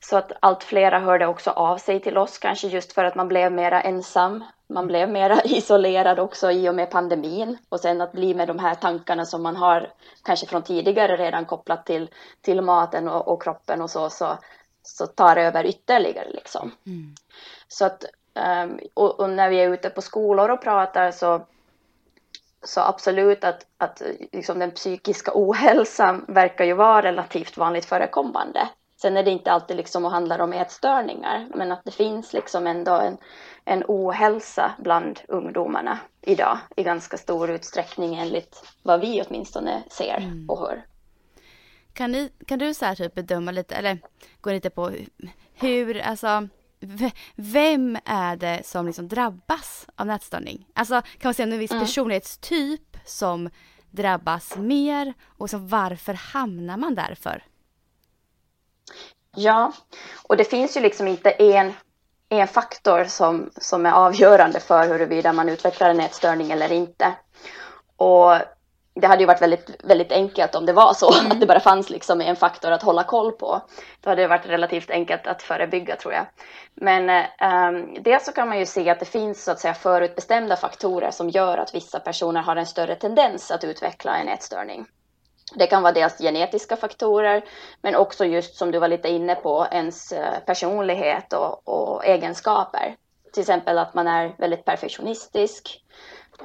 Så att allt flera hörde också av sig till oss, kanske just för att man blev mera ensam man blev mer isolerad också i och med pandemin och sen att bli med de här tankarna som man har kanske från tidigare redan kopplat till, till maten och, och kroppen och så, så, så tar över ytterligare liksom. Mm. Så att, um, och, och, när vi är ute på skolor och pratar så, så absolut att, att liksom den psykiska ohälsan verkar ju vara relativt vanligt förekommande. Sen är det inte alltid liksom och handlar om ätstörningar, men att det finns liksom ändå en, en ohälsa bland ungdomarna idag i ganska stor utsträckning enligt vad vi åtminstone ser mm. och hör. Kan, ni, kan du så här typ bedöma lite, eller gå lite på hur, alltså vem är det som liksom drabbas av nätstörning? Alltså kan man säga en viss mm. personlighetstyp som drabbas mer och så varför hamnar man där för? Ja, och det finns ju liksom inte en, en faktor som, som är avgörande för huruvida man utvecklar en ätstörning eller inte. Och det hade ju varit väldigt, väldigt enkelt om det var så, mm. att det bara fanns liksom en faktor att hålla koll på. Då hade det varit relativt enkelt att förebygga tror jag. Men eh, dels så kan man ju se att det finns så att säga förutbestämda faktorer som gör att vissa personer har en större tendens att utveckla en ätstörning. Det kan vara dels genetiska faktorer, men också just som du var lite inne på, ens eh, personlighet och, och egenskaper. Till exempel att man är väldigt perfektionistisk,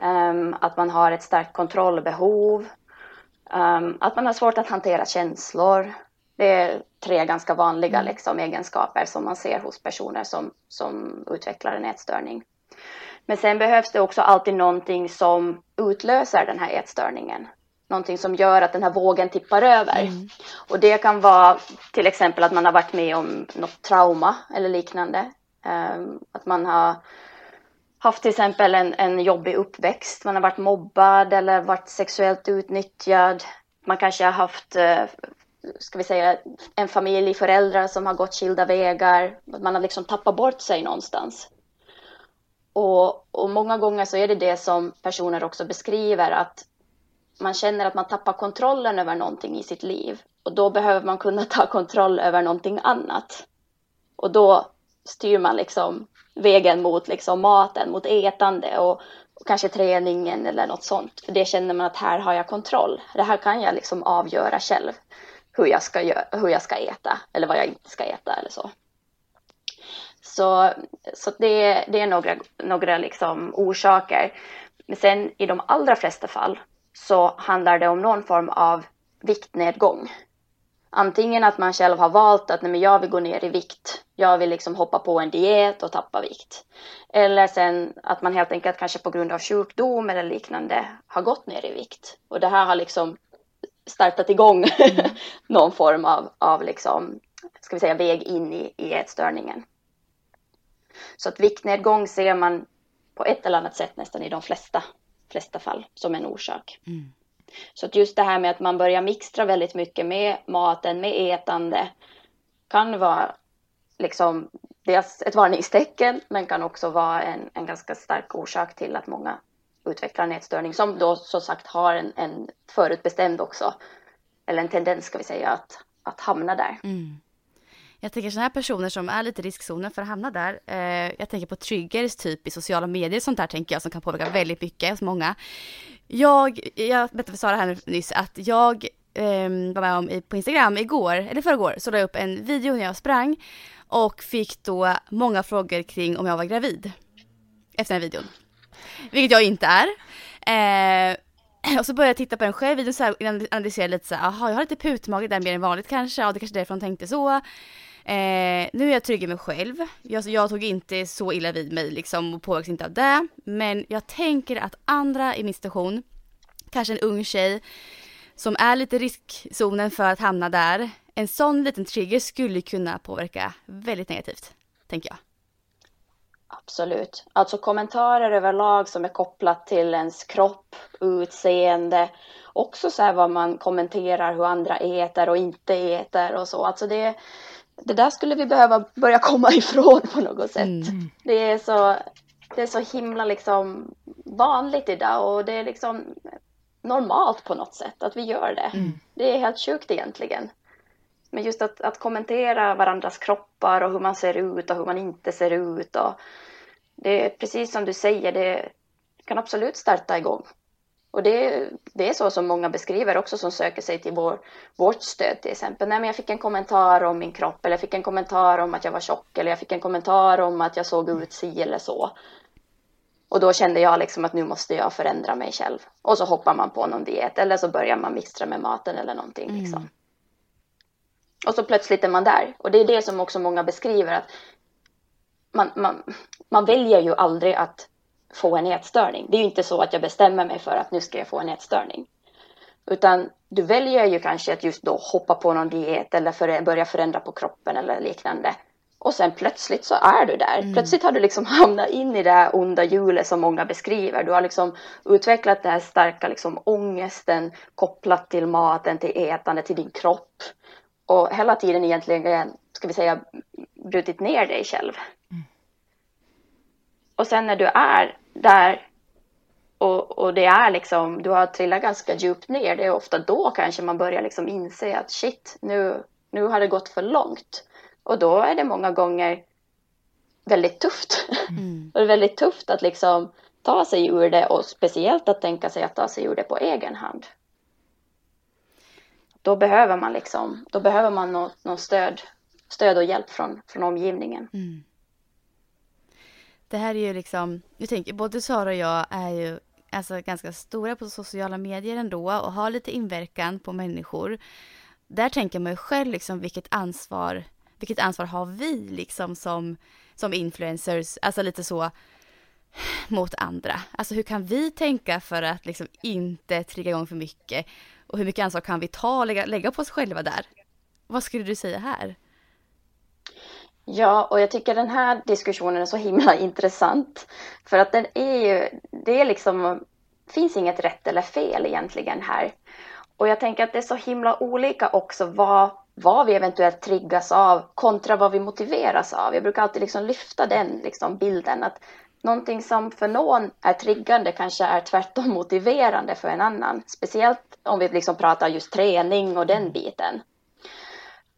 um, att man har ett starkt kontrollbehov, um, att man har svårt att hantera känslor. Det är tre ganska vanliga mm. liksom, egenskaper som man ser hos personer som, som utvecklar en ätstörning. Men sen behövs det också alltid någonting som utlöser den här ätstörningen någonting som gör att den här vågen tippar över. Mm. Och det kan vara till exempel att man har varit med om något trauma eller liknande. Um, att man har haft till exempel en, en jobbig uppväxt, man har varit mobbad eller varit sexuellt utnyttjad. Man kanske har haft, uh, ska vi säga, en familj, föräldrar som har gått skilda vägar. Man har liksom tappat bort sig någonstans. Och, och många gånger så är det det som personer också beskriver att man känner att man tappar kontrollen över någonting i sitt liv. Och då behöver man kunna ta kontroll över någonting annat. Och då styr man liksom vägen mot liksom maten, mot ätande och, och kanske träningen eller något sånt. För det känner man att här har jag kontroll. Det här kan jag liksom avgöra själv. Hur jag ska, göra, hur jag ska äta eller vad jag inte ska äta eller så. Så, så det, det är några, några liksom orsaker. Men sen i de allra flesta fall så handlar det om någon form av viktnedgång. Antingen att man själv har valt att nej, men jag vill gå ner i vikt, jag vill liksom hoppa på en diet och tappa vikt. Eller sen att man helt enkelt kanske på grund av sjukdom eller liknande har gått ner i vikt. Och det här har liksom startat igång mm. någon form av, av liksom, ska vi säga, väg in i, i ätstörningen. Så att viktnedgång ser man på ett eller annat sätt nästan i de flesta flesta fall som en orsak. Mm. Så att just det här med att man börjar mixtra väldigt mycket med maten, med ätande kan vara liksom dels ett varningstecken men kan också vara en, en ganska stark orsak till att många utvecklar en ätstörning som då som sagt har en, en förutbestämd också, eller en tendens ska vi säga att, att hamna där. Mm. Jag tänker sådana här personer som är lite i riskzonen för att hamna där. Eh, jag tänker på triggers typ i sociala medier sånt där tänker jag som kan påverka väldigt mycket hos många. Jag, jag berättade för Sara här nyss att jag eh, var med om på Instagram igår, eller förrgår, så la jag upp en video när jag sprang och fick då många frågor kring om jag var gravid. Efter den här videon. Vilket jag inte är. Eh, och så började jag titta på den själv, videon så här, analysera lite så här, aha jag har lite putmage där mer än vanligt kanske, ja det kanske är därför hon tänkte så. Eh, nu är jag trygg i mig själv. Jag, jag, tog inte så illa vid mig liksom och påverkas inte av det. Men jag tänker att andra i min situation, kanske en ung tjej som är lite i riskzonen för att hamna där. En sån liten trigger skulle kunna påverka väldigt negativt, tänker jag. Absolut. Alltså kommentarer överlag som är kopplat till ens kropp, utseende, också så här vad man kommenterar hur andra äter och inte äter och så. Alltså det, det där skulle vi behöva börja komma ifrån på något sätt. Mm. Det, är så, det är så himla liksom vanligt idag och det är liksom normalt på något sätt att vi gör det. Mm. Det är helt sjukt egentligen. Men just att, att, kommentera varandras kroppar och hur man ser ut och hur man inte ser ut. Och det är precis som du säger, det kan absolut starta igång och det, det är så som många beskriver också som söker sig till vår, vårt stöd till exempel. Nej, men jag fick en kommentar om min kropp eller jag fick en kommentar om att jag var tjock eller jag fick en kommentar om att jag såg ut si eller så. Och då kände jag liksom att nu måste jag förändra mig själv. Och så hoppar man på någon diet eller så börjar man mixtra med maten eller någonting. Mm. Liksom. Och så plötsligt är man där. Och det är det som också många beskriver att man, man, man väljer ju aldrig att få en ätstörning. Det är ju inte så att jag bestämmer mig för att nu ska jag få en ätstörning. Utan du väljer ju kanske att just då hoppa på någon diet eller för, börja förändra på kroppen eller liknande. Och sen plötsligt så är du där. Mm. Plötsligt har du liksom hamnat in i det här onda hjulet som många beskriver. Du har liksom utvecklat den här starka liksom ångesten kopplat till maten, till ätande, till din kropp. Och hela tiden egentligen, ska vi säga, brutit ner dig själv. Mm. Och sen när du är där och, och det är liksom, du har trillat ganska djupt ner, det är ofta då kanske man börjar liksom inse att shit, nu, nu har det gått för långt. Och då är det många gånger väldigt tufft. Mm. och väldigt tufft att liksom ta sig ur det och speciellt att tänka sig att ta sig ur det på egen hand. Då behöver man liksom, då behöver man något, något stöd, stöd och hjälp från, från omgivningen. Mm. Det här är ju liksom, jag tänker både Sara och jag är ju alltså ganska stora på sociala medier ändå och har lite inverkan på människor. Där tänker man ju själv liksom vilket ansvar, vilket ansvar har vi liksom som, som influencers, alltså lite så mot andra. Alltså hur kan vi tänka för att liksom inte trigga igång för mycket? Och hur mycket ansvar kan vi ta och lägga, lägga på oss själva där? Vad skulle du säga här? Ja, och jag tycker den här diskussionen är så himla intressant. För att den är ju, det är liksom, finns inget rätt eller fel egentligen här. Och jag tänker att det är så himla olika också vad, vad vi eventuellt triggas av kontra vad vi motiveras av. Jag brukar alltid liksom lyfta den liksom bilden att någonting som för någon är triggande kanske är tvärtom motiverande för en annan. Speciellt om vi liksom pratar just träning och den biten.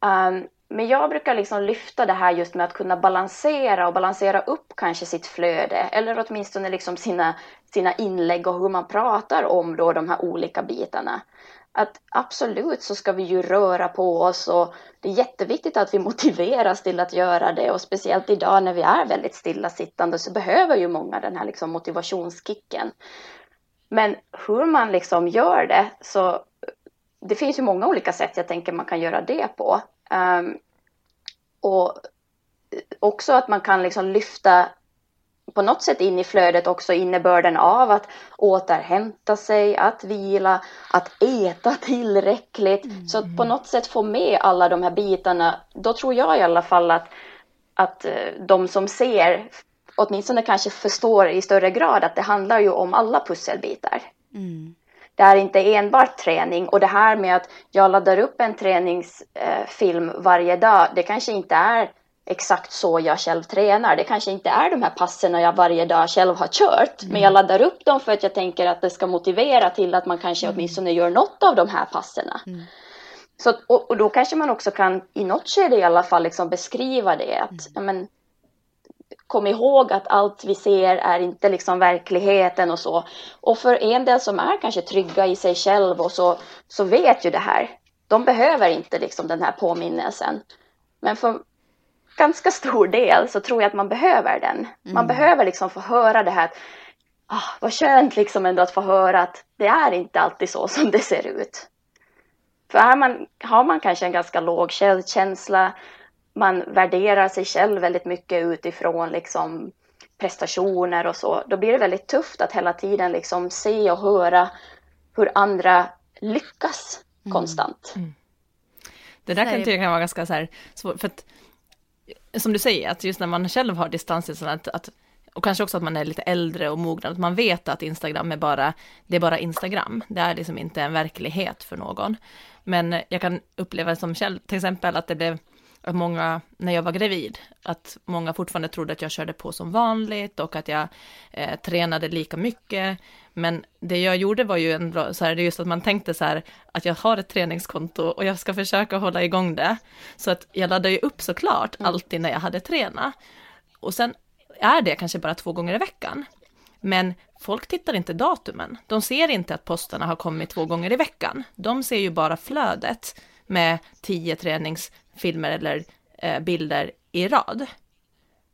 Um, men jag brukar liksom lyfta det här just med att kunna balansera och balansera upp kanske sitt flöde eller åtminstone liksom sina, sina inlägg och hur man pratar om då de här olika bitarna. Att absolut så ska vi ju röra på oss och det är jätteviktigt att vi motiveras till att göra det och speciellt idag när vi är väldigt stillasittande så behöver ju många den här liksom motivationskicken. Men hur man liksom gör det så det finns ju många olika sätt jag tänker man kan göra det på. Um, och också att man kan liksom lyfta på något sätt in i flödet också innebörden av att återhämta sig, att vila, att äta tillräckligt. Mm. Så att på något sätt få med alla de här bitarna. Då tror jag i alla fall att, att eh, de som ser åtminstone kanske förstår i större grad att det handlar ju om alla pusselbitar. Mm. Det är inte enbart träning och det här med att jag laddar upp en träningsfilm varje dag, det kanske inte är exakt så jag själv tränar. Det kanske inte är de här passen jag varje dag själv har kört, mm. men jag laddar upp dem för att jag tänker att det ska motivera till att man kanske mm. åtminstone gör något av de här passen. Mm. Så, och, och, då kanske man också kan i något skede i alla fall liksom beskriva det. Att, mm. men, kom ihåg att allt vi ser är inte liksom verkligheten och så. Och för en del som är kanske trygga i sig själv och så, så vet ju det här. De behöver inte liksom den här påminnelsen. Men för ganska stor del så tror jag att man behöver den. Man mm. behöver liksom få höra det här. Ah, vad skönt liksom ändå att få höra att det är inte alltid så som det ser ut. För man, har man kanske en ganska låg känsla man värderar sig själv väldigt mycket utifrån liksom prestationer och så, då blir det väldigt tufft att hela tiden liksom se och höra hur andra lyckas mm. konstant. Mm. Det där kan jag tycka kan vara ganska så här svårt, för att som du säger, att just när man själv har distans, att, att och kanske också att man är lite äldre och mognad, att man vet att Instagram är bara, det är bara Instagram, det är liksom inte en verklighet för någon. Men jag kan uppleva som själv, till exempel att det blev att många, när jag var gravid, att många fortfarande trodde att jag körde på som vanligt och att jag eh, tränade lika mycket. Men det jag gjorde var ju ändå så här, just att man tänkte så här, att jag har ett träningskonto och jag ska försöka hålla igång det. Så att jag laddade ju upp såklart mm. alltid när jag hade tränat. Och sen är det kanske bara två gånger i veckan. Men folk tittar inte datumen. De ser inte att posterna har kommit två gånger i veckan. De ser ju bara flödet med tio träningsfilmer eller eh, bilder i rad.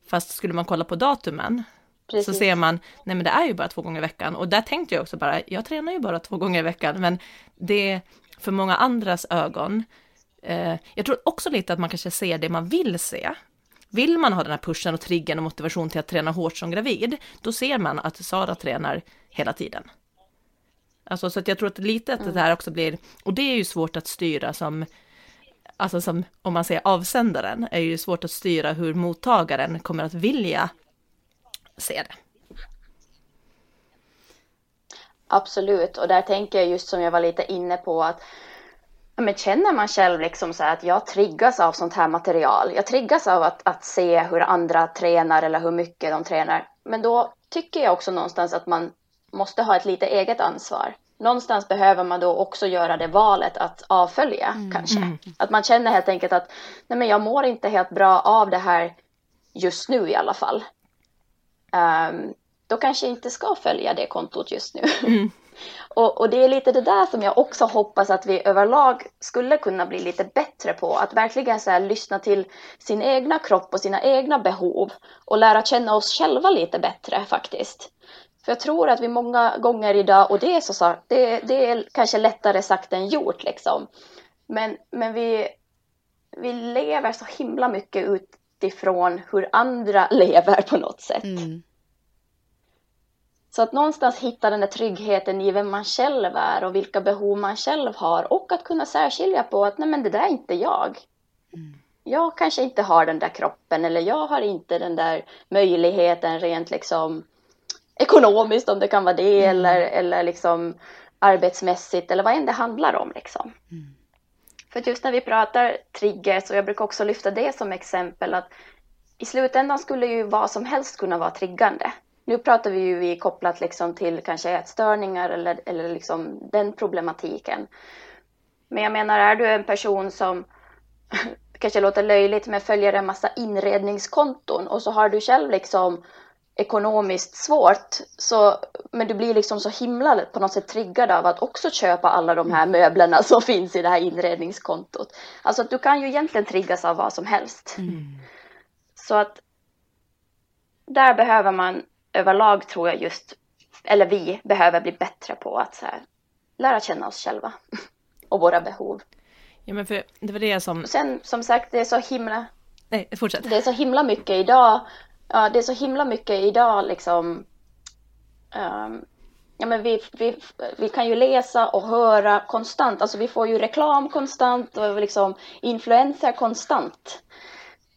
Fast skulle man kolla på datumen Precis. så ser man, nej men det är ju bara två gånger i veckan. Och där tänkte jag också bara, jag tränar ju bara två gånger i veckan, men det för många andras ögon, eh, jag tror också lite att man kanske ser det man vill se. vill man ha den här pushen och triggen och motivation till att träna hårt som gravid, då ser man att Sara tränar hela tiden. Alltså så att jag tror att lite att det här också blir, och det är ju svårt att styra som, alltså som om man säger avsändaren, är ju svårt att styra hur mottagaren kommer att vilja se det. Absolut, och där tänker jag just som jag var lite inne på att men känner man själv liksom så att jag triggas av sånt här material, jag triggas av att, att se hur andra tränar eller hur mycket de tränar, men då tycker jag också någonstans att man måste ha ett lite eget ansvar. Någonstans behöver man då också göra det valet att avfölja mm. kanske. Mm. Att man känner helt enkelt att nej men jag mår inte helt bra av det här just nu i alla fall. Um, då kanske jag inte ska följa det kontot just nu. Mm. och, och, det är lite det där som jag också hoppas att vi överlag skulle kunna bli lite bättre på. Att verkligen så här, lyssna till sin egna kropp och sina egna behov och lära känna oss själva lite bättre faktiskt. För jag tror att vi många gånger idag, och det är, så, det, det är kanske lättare sagt än gjort liksom. Men, men vi, vi lever så himla mycket utifrån hur andra lever på något sätt. Mm. Så att någonstans hitta den där tryggheten i vem man själv är och vilka behov man själv har och att kunna särskilja på att nej men det där är inte jag. Mm. Jag kanske inte har den där kroppen eller jag har inte den där möjligheten rent liksom ekonomiskt om det kan vara det mm. eller, eller liksom arbetsmässigt eller vad än det handlar om liksom. Mm. För just när vi pratar triggers och jag brukar också lyfta det som exempel att i slutändan skulle ju vad som helst kunna vara triggande. Nu pratar vi ju kopplat liksom till kanske ätstörningar eller, eller liksom den problematiken. Men jag menar, är du en person som kanske låter löjligt men följer en massa inredningskonton och så har du själv liksom ekonomiskt svårt, så, men du blir liksom så himla på något sätt triggad av att också köpa alla de här möblerna som finns i det här inredningskontot. Alltså att du kan ju egentligen triggas av vad som helst. Mm. Så att där behöver man överlag tror jag just, eller vi behöver bli bättre på att så här, lära känna oss själva och våra behov. Ja men för det var det som... Sen som sagt, det är så himla... Nej, fortsätt. Det är så himla mycket idag ja, det är så himla mycket idag liksom. Um, ja, men vi, vi, vi kan ju läsa och höra konstant. Alltså vi får ju reklam konstant och liksom influenser konstant.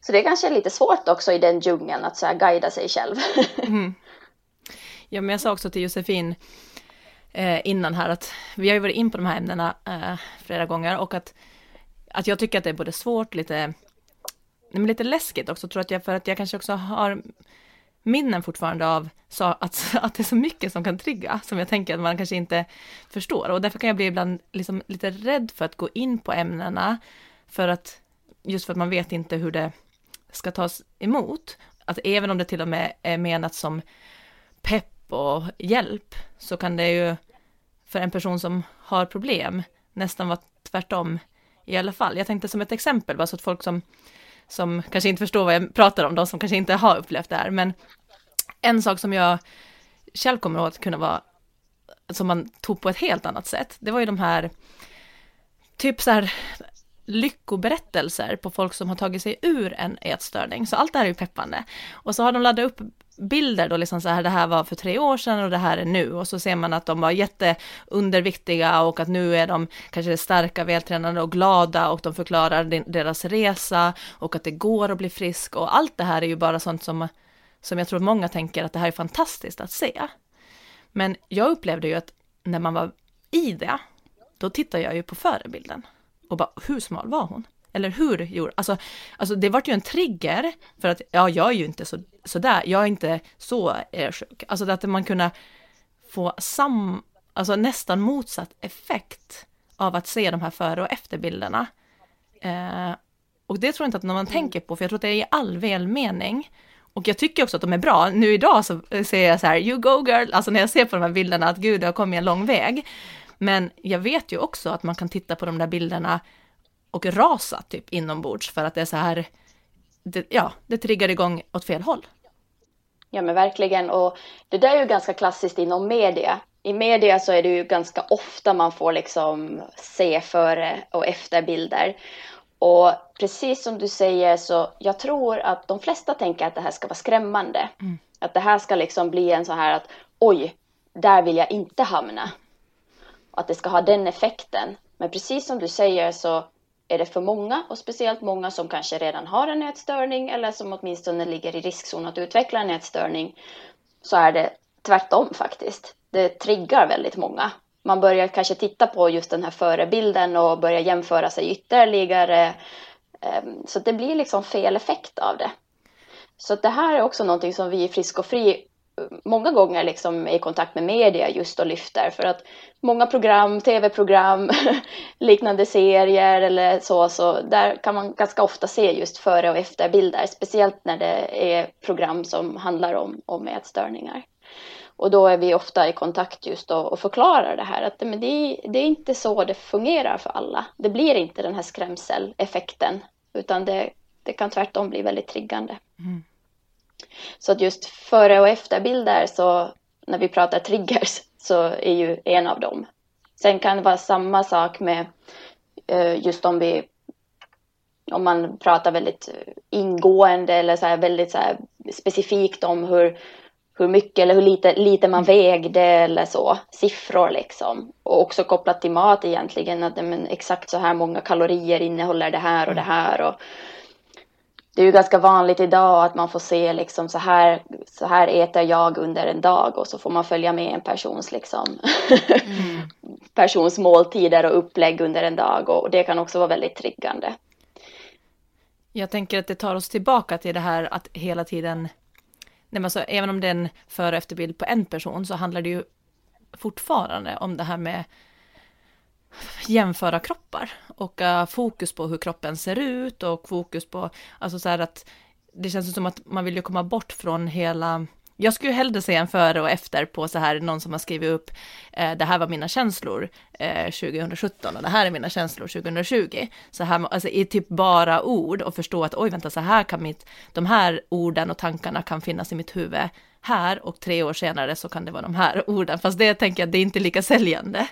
Så det är kanske lite svårt också i den djungeln att så här guida sig själv. mm. Ja, men jag sa också till Josefin eh, innan här att vi har ju varit in på de här ämnena eh, flera gånger och att, att jag tycker att det är både svårt, lite men lite läskigt också, tror att jag, för att jag kanske också har minnen fortfarande av så att, att det är så mycket som kan trigga, som jag tänker att man kanske inte förstår. Och därför kan jag bli ibland liksom lite rädd för att gå in på ämnena, för att, just för att man vet inte hur det ska tas emot. Att även om det till och med är menat som pepp och hjälp, så kan det ju för en person som har problem nästan vara tvärtom i alla fall. Jag tänkte som ett exempel, bara så att folk som som kanske inte förstår vad jag pratar om, de som kanske inte har upplevt det här, men en sak som jag själv kommer ihåg att kunna vara, som man tog på ett helt annat sätt, det var ju de här, typ så här lyckoberättelser på folk som har tagit sig ur en ätstörning. Så allt det här är ju peppande. Och så har de laddat upp bilder då, liksom så här, det här var för tre år sedan och det här är nu. Och så ser man att de var jätteunderviktiga och att nu är de kanske starka, vältränade och glada och de förklarar deras resa och att det går att bli frisk och allt det här är ju bara sånt som, som jag tror många tänker att det här är fantastiskt att se. Men jag upplevde ju att när man var i det, då tittade jag ju på förebilden och bara, hur smal var hon? Eller hur gjorde, alltså, alltså det vart ju en trigger för att, ja, jag är ju inte så, så där, jag är inte så eh, sjuk. Alltså att man kunna få sam, alltså nästan motsatt effekt av att se de här före och efterbilderna. Eh, och det tror jag inte att någon mm. tänker på, för jag tror att det är i all välmening. Och jag tycker också att de är bra. Nu idag så ser jag så här, you go girl, alltså när jag ser på de här bilderna, att gud, jag har kommit en lång väg. Men jag vet ju också att man kan titta på de där bilderna och rasa typ inombords för att det är så här, det, ja, det triggar igång åt fel håll. Ja men verkligen och det där är ju ganska klassiskt inom media. I media så är det ju ganska ofta man får liksom se före och efterbilder. Och precis som du säger så jag tror att de flesta tänker att det här ska vara skrämmande. Mm. Att det här ska liksom bli en så här att oj, där vill jag inte hamna. Och att det ska ha den effekten. Men precis som du säger så är det för många och speciellt många som kanske redan har en ätstörning eller som åtminstone ligger i riskzon att utveckla en ätstörning så är det tvärtom faktiskt. Det triggar väldigt många. Man börjar kanske titta på just den här förebilden och börjar jämföra sig ytterligare. Ehm, så det blir liksom fel effekt av det. Så det här är också någonting som vi i Frisk och Fri många gånger liksom är i kontakt med media just och lyfter för att många program, tv-program, liknande serier eller så, så där kan man ganska ofta se just före och efterbilder, speciellt när det är program som handlar om, om ätstörningar. Och då är vi ofta i kontakt just och, och förklarar det här att men det, det är inte så det fungerar för alla. Det blir inte den här skrämseleffekten utan det, det kan tvärtom bli väldigt triggande. Mm. Så att just före och efterbilder så när vi pratar triggers så är ju en av dem. Sen kan det vara samma sak med eh, just om vi om man pratar väldigt ingående eller så väldigt så specifikt om hur, hur mycket eller hur lite, lite man vägde eller så, siffror liksom. Och också kopplat till mat egentligen, att men, exakt så här många kalorier innehåller det här och det här. Och, det är ju ganska vanligt idag att man får se liksom så här, så här äter jag under en dag och så får man följa med en persons liksom mm. persons måltider och upplägg under en dag och det kan också vara väldigt triggande. Jag tänker att det tar oss tillbaka till det här att hela tiden, nej, alltså, även om det är en före och efterbild på en person så handlar det ju fortfarande om det här med jämföra kroppar och uh, fokus på hur kroppen ser ut och fokus på, alltså så här att det känns som att man vill ju komma bort från hela jag skulle hellre se en före och efter på så här, någon som har skrivit upp, eh, det här var mina känslor eh, 2017 och det här är mina känslor 2020. Så här, alltså i typ bara ord och förstå att oj vänta, så här kan mitt, de här orden och tankarna kan finnas i mitt huvud här och tre år senare så kan det vara de här orden, fast det tänker jag, det är inte lika säljande.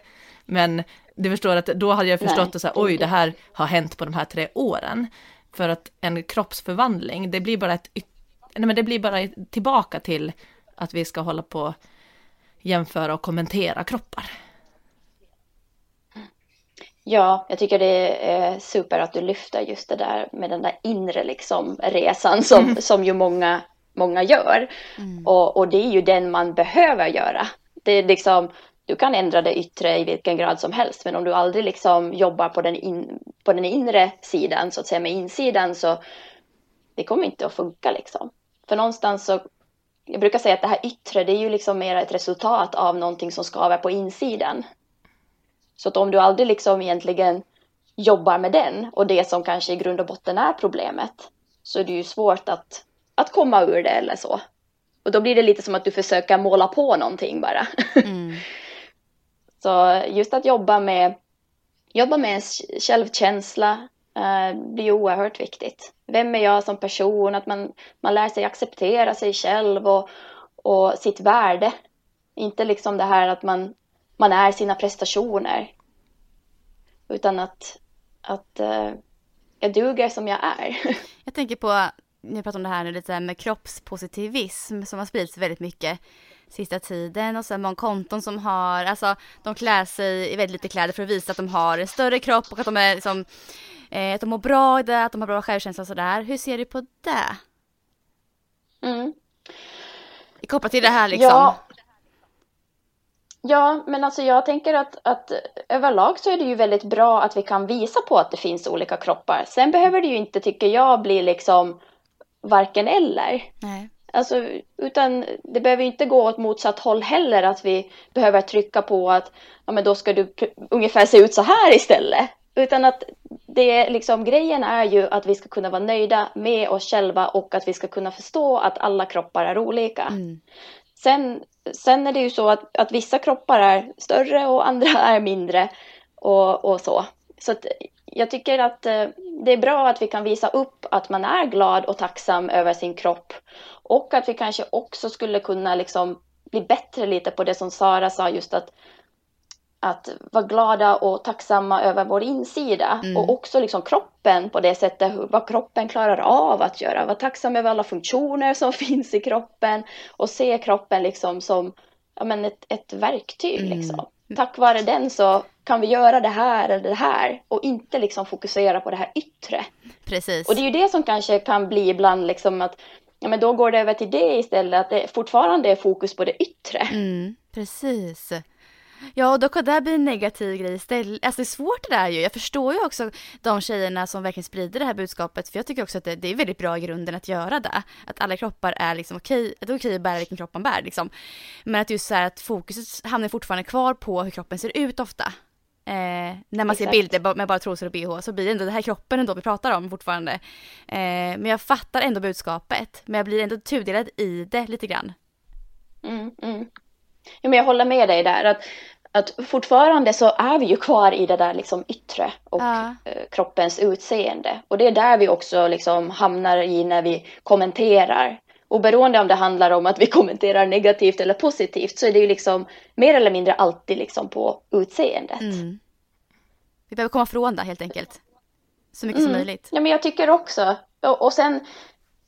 Men du förstår att då hade jag förstått att så här, oj, det här har hänt på de här tre åren. För att en kroppsförvandling, det blir bara ett, nej men det blir bara tillbaka till att vi ska hålla på jämföra och kommentera kroppar. Ja, jag tycker det är super att du lyfter just det där med den där inre liksom resan som, mm. som ju många, många gör. Mm. Och, och det är ju den man behöver göra. Det är liksom, du kan ändra det yttre i vilken grad som helst, men om du aldrig liksom jobbar på den, in, på den inre sidan, så att säga med insidan, så det kommer inte att funka liksom. För någonstans så, jag brukar säga att det här yttre, det är ju liksom mer ett resultat av någonting som skaver på insidan. Så att om du aldrig liksom egentligen jobbar med den och det som kanske i grund och botten är problemet, så är det ju svårt att, att komma ur det eller så. Och då blir det lite som att du försöker måla på någonting bara. Mm. Så just att jobba med, jobba med självkänsla eh, blir oerhört viktigt. Vem är jag som person? Att man, man lär sig acceptera sig själv och, och sitt värde. Inte liksom det här att man, man är sina prestationer. Utan att, att eh, jag duger som jag är. Jag tänker på, ni pratar om det här nu lite med kroppspositivism som har spridits väldigt mycket sista tiden och sen många konton som har, alltså de klär sig i väldigt lite kläder för att visa att de har en större kropp och att de är liksom, eh, att de mår bra i det, att de har bra självkänsla och sådär. Hur ser du på det? Mm. Kopplat till det här liksom. Ja. Ja, men alltså jag tänker att, att överlag så är det ju väldigt bra att vi kan visa på att det finns olika kroppar. Sen behöver det ju inte, tycker jag, bli liksom varken eller. Nej. Alltså, utan det behöver inte gå åt motsatt håll heller, att vi behöver trycka på att ja, men då ska du ungefär se ut så här istället. Utan att det liksom, grejen är ju att vi ska kunna vara nöjda med oss själva och att vi ska kunna förstå att alla kroppar är olika. Mm. Sen, sen är det ju så att, att vissa kroppar är större och andra är mindre och, och så. Så att jag tycker att eh, det är bra att vi kan visa upp att man är glad och tacksam över sin kropp. Och att vi kanske också skulle kunna liksom bli bättre lite på det som Sara sa, just att att vara glada och tacksamma över vår insida mm. och också liksom kroppen på det sättet, vad kroppen klarar av att göra. Vara tacksam över alla funktioner som finns i kroppen och se kroppen liksom som ja, men ett, ett verktyg. Mm. Liksom. Tack vare den så kan vi göra det här eller det här och inte liksom fokusera på det här yttre. Precis. Och det är ju det som kanske kan bli ibland liksom att ja, men då går det över till det istället, att det fortfarande är fokus på det yttre. Mm, precis. Ja, och då kan det bli en negativ grej istället. Alltså det är svårt det där ju. Jag förstår ju också de tjejerna som verkligen sprider det här budskapet. För jag tycker också att det, det är väldigt bra i grunden att göra det. Att alla kroppar är liksom okej, att det är okej att bära vilken kropp man bär liksom. Men att just så här att fokuset hamnar fortfarande kvar på hur kroppen ser ut ofta. Eh, när man Exakt. ser bilder med bara trosor och bh så blir det ändå det här kroppen ändå vi pratar om fortfarande. Eh, men jag fattar ändå budskapet. Men jag blir ändå tudelad i det lite grann. Mm, mm. Ja, men jag håller med dig där. Att, att fortfarande så är vi ju kvar i det där liksom yttre och ja. eh, kroppens utseende. Och det är där vi också liksom hamnar i när vi kommenterar. Oberoende om det handlar om att vi kommenterar negativt eller positivt så är det ju liksom mer eller mindre alltid liksom på utseendet. Mm. Vi behöver komma ifrån det helt enkelt. Så mycket mm. som möjligt. Ja men jag tycker också. Och, och sen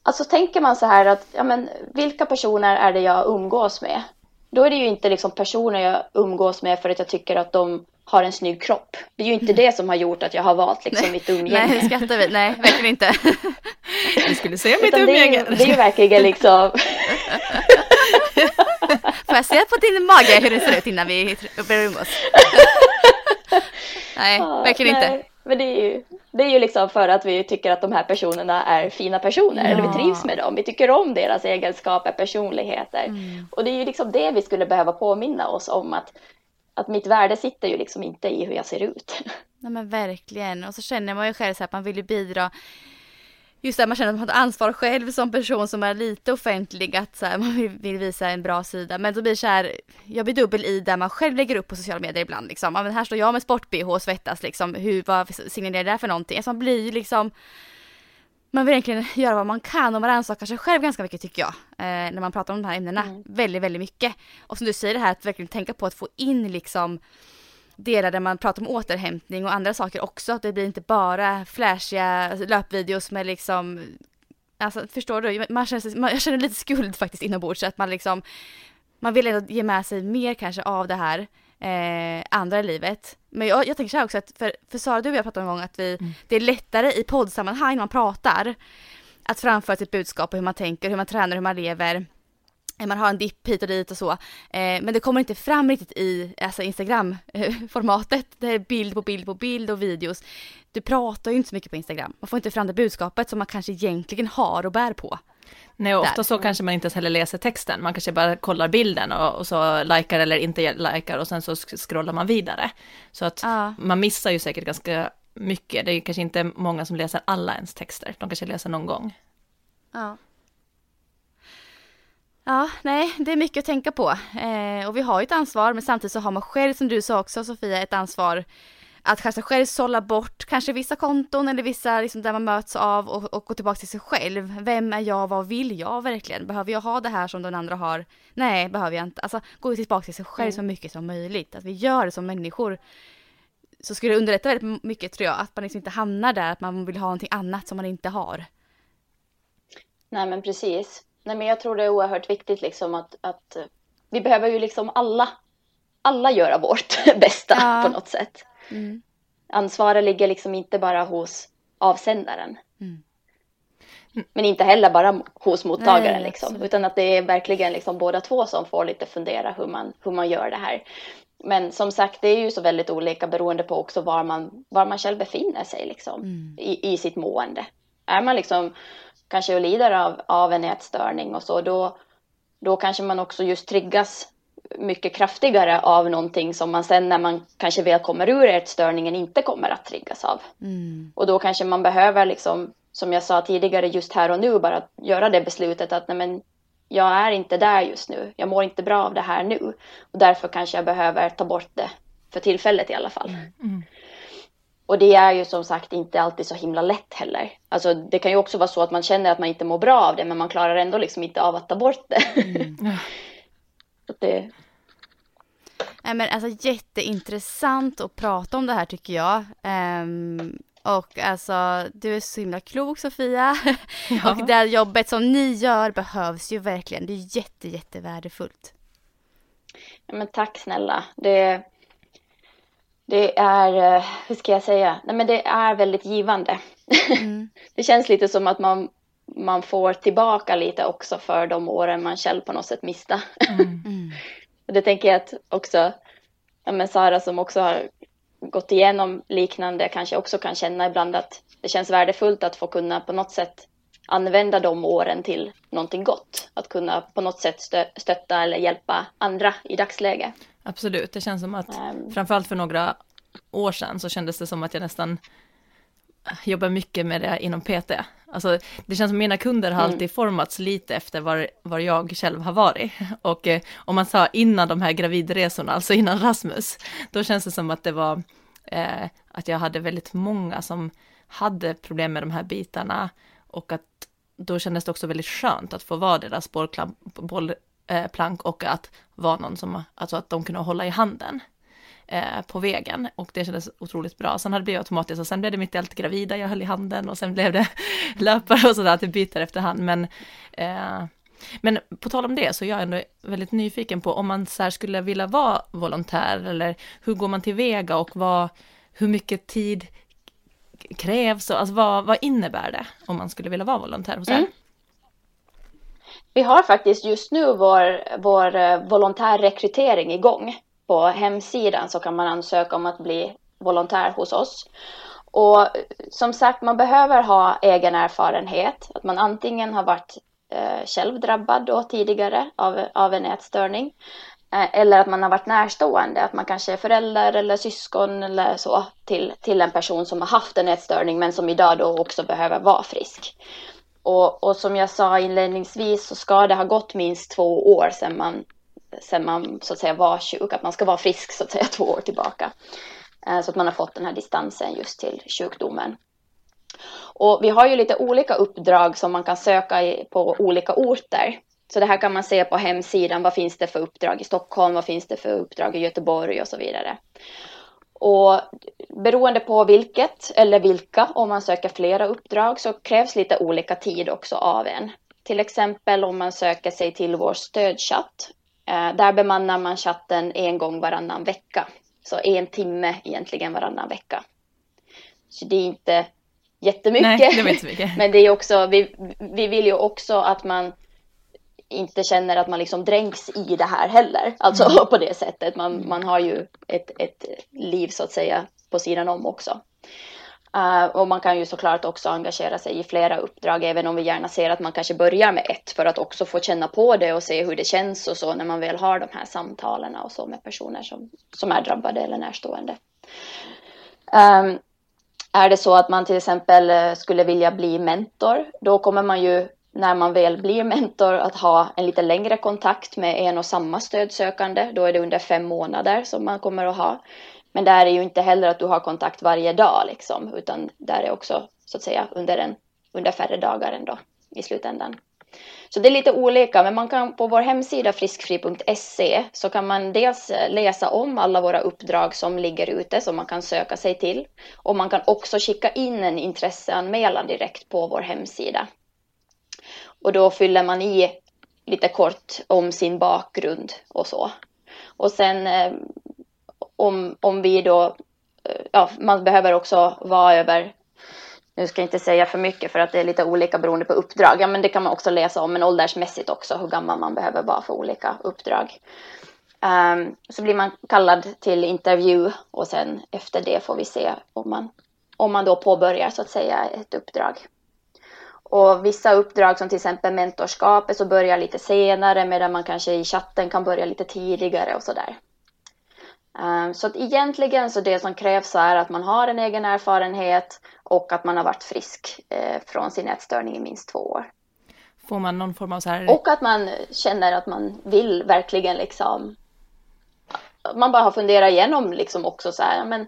Alltså tänker man så här att, ja men vilka personer är det jag umgås med? Då är det ju inte liksom personer jag umgås med för att jag tycker att de har en snygg kropp. Det är ju inte det som har gjort att jag har valt liksom nej, mitt umgänge. Nej, skrattar vi. Nej, verkligen inte. Du skulle se mitt umgänge. Det är, det är ju verkligen liksom... Får jag se på din mage hur den ser ut innan vi börjar umgås? nej, verkligen nej. inte. Men det är, ju, det är ju liksom för att vi tycker att de här personerna är fina personer, ja. eller vi trivs med dem. Vi tycker om deras egenskaper, personligheter. Mm. Och det är ju liksom det vi skulle behöva påminna oss om att, att mitt värde sitter ju liksom inte i hur jag ser ut. Nej men verkligen, och så känner man ju själv så att man vill ju bidra just det, man känner att man har ett ansvar själv som person som är lite offentlig, att så här, man vill, visa en bra sida. Men då blir det så här, jag blir dubbel i där man själv lägger upp på sociala medier ibland liksom. men här står jag med sport-bh och svettas liksom, hur, vad signalerar det där för någonting? Alltså man blir liksom, man vill egentligen göra vad man kan och man rannsakar sig själv ganska mycket tycker jag. Eh, när man pratar om de här ämnena, mm. väldigt, väldigt mycket. Och som du säger det här att verkligen tänka på att få in liksom delar där man pratar om återhämtning och andra saker också. Det blir inte bara flashiga löpvideos med liksom, alltså förstår du? Man känner, man, jag känner lite skuld faktiskt inombords att man liksom, man vill ändå ge med sig mer kanske av det här eh, andra i livet. Men jag, jag tänker så här också att, för, för Sara du och jag pratade en gång att vi, mm. det är lättare i poddsammanhang när man pratar att framföra sitt budskap och hur man tänker, hur man tränar, hur man lever man har en dipp hit och dit och så. Eh, men det kommer inte fram riktigt i alltså Instagram-formatet. Det är bild på bild på bild och videos. Du pratar ju inte så mycket på Instagram. Man får inte fram det budskapet som man kanske egentligen har och bär på. Nej, och ofta Där. så kanske man inte ens heller läser texten. Man kanske bara kollar bilden och, och så likar eller inte likar och sen så scrollar man vidare. Så att ja. man missar ju säkert ganska mycket. Det är kanske inte många som läser alla ens texter. De kanske läser någon gång. Ja. Ja, nej, det är mycket att tänka på. Eh, och vi har ju ett ansvar, men samtidigt så har man själv, som du sa också Sofia, ett ansvar att kanske själv sålla bort kanske vissa konton eller vissa liksom där man möts av och, och gå tillbaka till sig själv. Vem är jag? Vad vill jag verkligen? Behöver jag ha det här som den andra har? Nej, behöver jag inte. Alltså gå tillbaka till sig själv mm. så mycket som möjligt. Att vi gör det som människor. Så skulle det underlätta väldigt mycket tror jag, att man liksom inte hamnar där att man vill ha någonting annat som man inte har. Nej men precis. Nej, men jag tror det är oerhört viktigt liksom att, att vi behöver ju liksom alla, alla göra vårt bästa ja. på något sätt. Mm. Ansvaret ligger liksom inte bara hos avsändaren. Mm. Men inte heller bara hos mottagaren Nej, liksom, utan att det är verkligen liksom båda två som får lite fundera hur man, hur man gör det här. Men som sagt, det är ju så väldigt olika beroende på också var man, var man själv befinner sig liksom, mm. i, i sitt mående. Är man liksom kanske lider av, av en ätstörning och så, då, då kanske man också just triggas mycket kraftigare av någonting som man sen när man kanske väl kommer ur ätstörningen inte kommer att triggas av. Mm. Och då kanske man behöver liksom, som jag sa tidigare, just här och nu bara göra det beslutet att nej men, jag är inte där just nu. Jag mår inte bra av det här nu. Och därför kanske jag behöver ta bort det för tillfället i alla fall. Mm. mm. Och det är ju som sagt inte alltid så himla lätt heller. Alltså det kan ju också vara så att man känner att man inte mår bra av det men man klarar ändå liksom inte av att ta bort det. Mm. det... Nej men alltså jätteintressant att prata om det här tycker jag. Um, och alltså du är så himla klok Sofia. Ja. och det här jobbet som ni gör behövs ju verkligen. Det är jätte jättevärdefullt. Ja, men tack snälla. Det, det är, eh, hur ska jag säga, nej men det är väldigt givande. Mm. det känns lite som att man, man får tillbaka lite också för de åren man själv på något sätt miste. Mm. Mm. det tänker jag att också, ja men Sara som också har gått igenom liknande kanske också kan känna ibland att det känns värdefullt att få kunna på något sätt använda de åren till någonting gott. Att kunna på något sätt stötta eller hjälpa andra i dagsläget. Absolut, det känns som att um, framförallt för några år sedan så kändes det som att jag nästan jobbar mycket med det inom PT. Alltså det känns som mina kunder har mm. alltid formats lite efter var, var jag själv har varit. Och eh, om man sa innan de här gravidresorna, alltså innan Rasmus, då känns det som att det var eh, att jag hade väldigt många som hade problem med de här bitarna och att då kändes det också väldigt skönt att få vara deras bollplank och att vara någon som, alltså att de kunde hålla i handen eh, på vägen och det kändes otroligt bra. Sen hade det blivit automatiskt och sen blev det mitt i allt gravida jag höll i handen och sen blev det löpare och sådär, att det byter efterhand. Men, eh, men på tal om det så är jag ändå väldigt nyfiken på om man så skulle vilja vara volontär eller hur går man tillväga och vad, hur mycket tid krävs och alltså vad, vad innebär det om man skulle vilja vara volontär hos er? Mm. Vi har faktiskt just nu vår, vår eh, volontärrekrytering igång. På hemsidan så kan man ansöka om att bli volontär hos oss. Och som sagt, man behöver ha egen erfarenhet. Att man antingen har varit eh, själv drabbad då tidigare av, av en ätstörning. Eh, eller att man har varit närstående, att man kanske är förälder eller syskon eller så till, till en person som har haft en ätstörning men som idag då också behöver vara frisk. Och, och som jag sa inledningsvis så ska det ha gått minst två år sedan man, sen man så att säga var sjuk, att man ska vara frisk så att säga två år tillbaka. Eh, så att man har fått den här distansen just till sjukdomen. Och vi har ju lite olika uppdrag som man kan söka på olika orter. Så det här kan man se på hemsidan. Vad finns det för uppdrag i Stockholm? Vad finns det för uppdrag i Göteborg och så vidare. Och beroende på vilket eller vilka, om man söker flera uppdrag så krävs lite olika tid också av en. Till exempel om man söker sig till vår stödchatt. Eh, där bemannar man chatten en gång varannan vecka. Så en timme egentligen varannan vecka. Så det är inte jättemycket. Nej, det var inte mycket. Men det är också, vi, vi vill ju också att man inte känner att man liksom dränks i det här heller. Alltså mm. på det sättet. Man, man har ju ett, ett liv så att säga på sidan om också. Uh, och man kan ju såklart också engagera sig i flera uppdrag, även om vi gärna ser att man kanske börjar med ett för att också få känna på det och se hur det känns och så när man väl har de här samtalen och så med personer som, som är drabbade eller närstående. Um, är det så att man till exempel eh, skulle vilja bli mentor, då kommer man ju när man väl blir mentor att ha en lite längre kontakt med en och samma stödsökande. Då är det under fem månader som man kommer att ha. Men där är ju inte heller att du har kontakt varje dag liksom, utan där är också så att säga under, en, under färre dagar ändå i slutändan. Så det är lite olika, men man kan på vår hemsida friskfri.se så kan man dels läsa om alla våra uppdrag som ligger ute som man kan söka sig till. Och man kan också skicka in en intresseanmälan direkt på vår hemsida. Och då fyller man i lite kort om sin bakgrund och så. Och sen eh, om, om vi då, eh, ja, man behöver också vara över, nu ska jag inte säga för mycket för att det är lite olika beroende på uppdrag, ja, men det kan man också läsa om, men åldersmässigt också, hur gammal man behöver vara för olika uppdrag. Um, så blir man kallad till intervju och sen efter det får vi se om man, om man då påbörjar så att säga ett uppdrag. Och vissa uppdrag som till exempel mentorskapet så börjar lite senare medan man kanske i chatten kan börja lite tidigare och sådär. Ehm, så att egentligen så det som krävs är att man har en egen erfarenhet och att man har varit frisk eh, från sin ätstörning i minst två år. Får man någon form av så här... Och att man känner att man vill verkligen liksom... Man bara har funderat igenom liksom också så här, men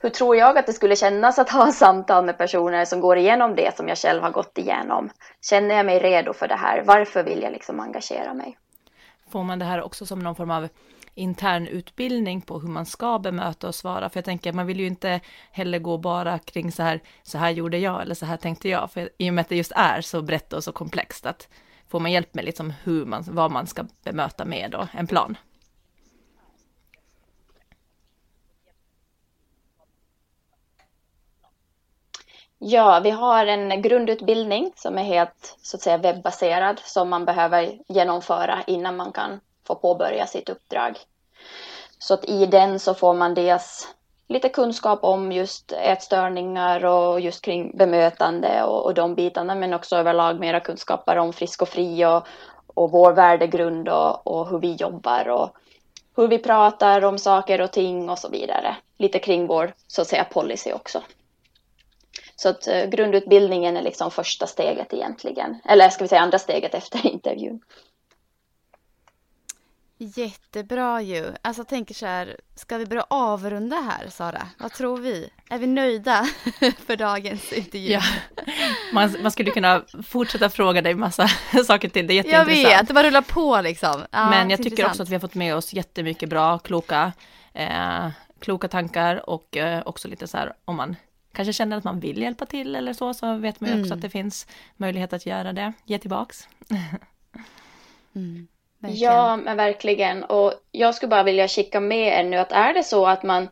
hur tror jag att det skulle kännas att ha samtal med personer som går igenom det som jag själv har gått igenom? Känner jag mig redo för det här? Varför vill jag liksom engagera mig? får man det här också som någon form av intern utbildning på hur man ska bemöta och svara. För jag tänker, man vill ju inte heller gå bara kring så här, så här gjorde jag eller så här tänkte jag. För i och med att det just är så brett och så komplext, att får man hjälp med liksom hur man, vad man ska bemöta med då, en plan. Ja, vi har en grundutbildning som är helt så att säga webbaserad som man behöver genomföra innan man kan får påbörja sitt uppdrag. Så att i den så får man dels lite kunskap om just ätstörningar och just kring bemötande och, och de bitarna men också överlag mera kunskaper om Frisk och Fri och, och vår värdegrund och, och hur vi jobbar och hur vi pratar om saker och ting och så vidare. Lite kring vår så att säga policy också. Så att eh, grundutbildningen är liksom första steget egentligen. Eller ska vi säga andra steget efter intervjun. Jättebra ju. Alltså jag tänker så här, ska vi börja avrunda här Sara? Vad tror vi? Är vi nöjda för dagens intervju? Ja. Man, man skulle kunna fortsätta fråga dig massa saker till, det är jätteintressant. Jag vet, det bara rullar på liksom. Ja, Men jag tycker också att vi har fått med oss jättemycket bra, kloka, eh, kloka tankar och eh, också lite så här om man kanske känner att man vill hjälpa till eller så, så vet man ju också mm. att det finns möjlighet att göra det, ge tillbaks. mm. Verkligen. Ja, men verkligen. Och jag skulle bara vilja skicka med er nu att är det så att man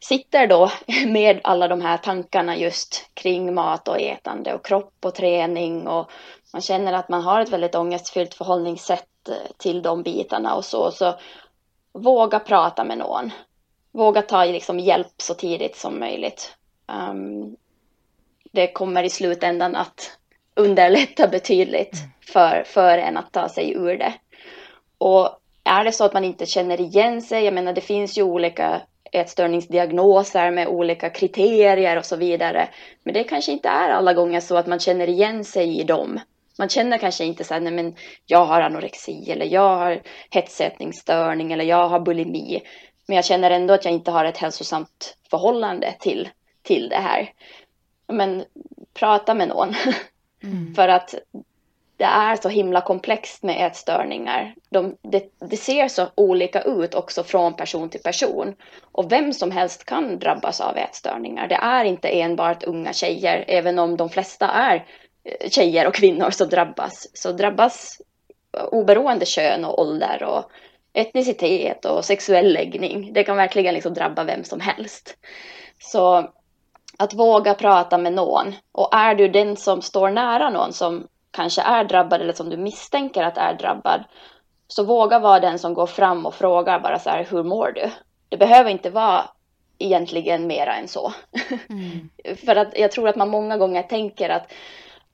sitter då med alla de här tankarna just kring mat och ätande och kropp och träning och man känner att man har ett väldigt ångestfyllt förhållningssätt eh, till de bitarna och så, så våga prata med någon. Våga ta liksom hjälp så tidigt som möjligt. Um, det kommer i slutändan att underlätta betydligt mm. för, för en att ta sig ur det. Och är det så att man inte känner igen sig, jag menar det finns ju olika ätstörningsdiagnoser med olika kriterier och så vidare. Men det kanske inte är alla gånger så att man känner igen sig i dem. Man känner kanske inte så här, nej men jag har anorexi eller jag har hetsätningsstörning eller jag har bulimi. Men jag känner ändå att jag inte har ett hälsosamt förhållande till, till det här. Men prata med någon. Mm. För att det är så himla komplext med ätstörningar. De, det, det, ser så olika ut också från person till person. Och vem som helst kan drabbas av ätstörningar. Det är inte enbart unga tjejer, även om de flesta är eh, tjejer och kvinnor som drabbas. Så drabbas oberoende kön och ålder och etnicitet och sexuell läggning. Det kan verkligen liksom drabba vem som helst. Så att våga prata med någon. Och är du den som står nära någon som kanske är drabbad eller som du misstänker att är drabbad, så våga vara den som går fram och frågar bara så här, hur mår du? Det behöver inte vara egentligen mera än så. Mm. för att jag tror att man många gånger tänker att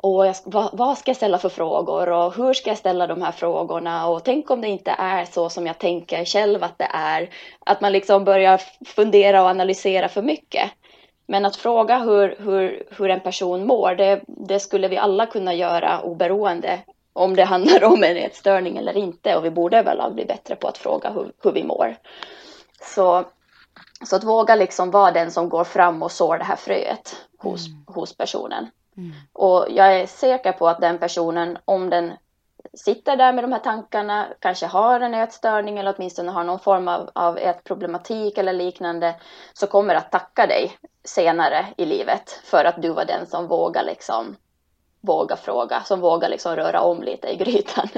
Åh, jag, vad, vad, ska jag ställa för frågor och hur ska jag ställa de här frågorna och tänk om det inte är så som jag tänker själv att det är. Att man liksom börjar fundera och analysera för mycket. Men att fråga hur, hur, hur en person mår, det, det skulle vi alla kunna göra oberoende om det handlar om en ätstörning eller inte. Och vi borde överlag bli bättre på att fråga hur, hur vi mår. Så, så att våga liksom vara den som går fram och sår det här fröet hos, mm. hos personen. Mm. Och jag är säker på att den personen, om den sitter där med de här tankarna, kanske har en ätstörning eller åtminstone har någon form av, av ätproblematik eller liknande, så kommer att tacka dig senare i livet för att du var den som vågar liksom våga fråga, som vågar liksom röra om lite i grytan.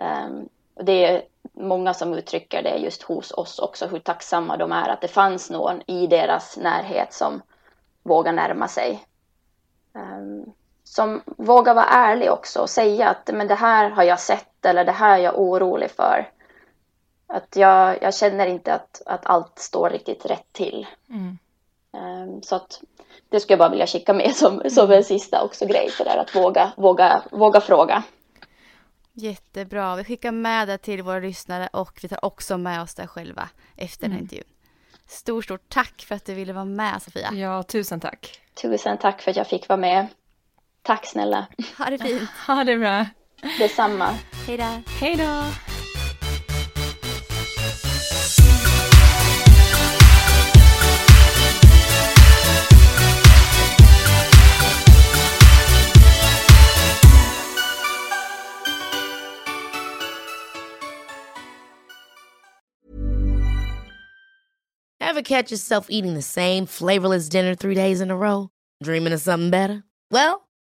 Mm. um, det är många som uttrycker det just hos oss också, hur tacksamma de är att det fanns någon i deras närhet som vågar närma sig. Um, som vågar vara ärlig också och säga att men det här har jag sett eller det här är jag orolig för. Att jag, jag känner inte att, att allt står riktigt rätt till. Mm. Um, så att det skulle jag bara vilja skicka med som, som en sista också grej så där att våga, våga, våga fråga. Jättebra. Vi skickar med det till våra lyssnare och vi tar också med oss det själva efter den här mm. intervjun. Stort, stort tack för att du ville vara med Sofia. Ja, tusen tack. Tusen tack för att jag fick vara med. Tack snälla. Ha det fint. Ha det bra. Detsamma. Hej då. Hej då. Ever catch yourself eating the same flavorless dinner three days in a row? Dreaming of something better? Well,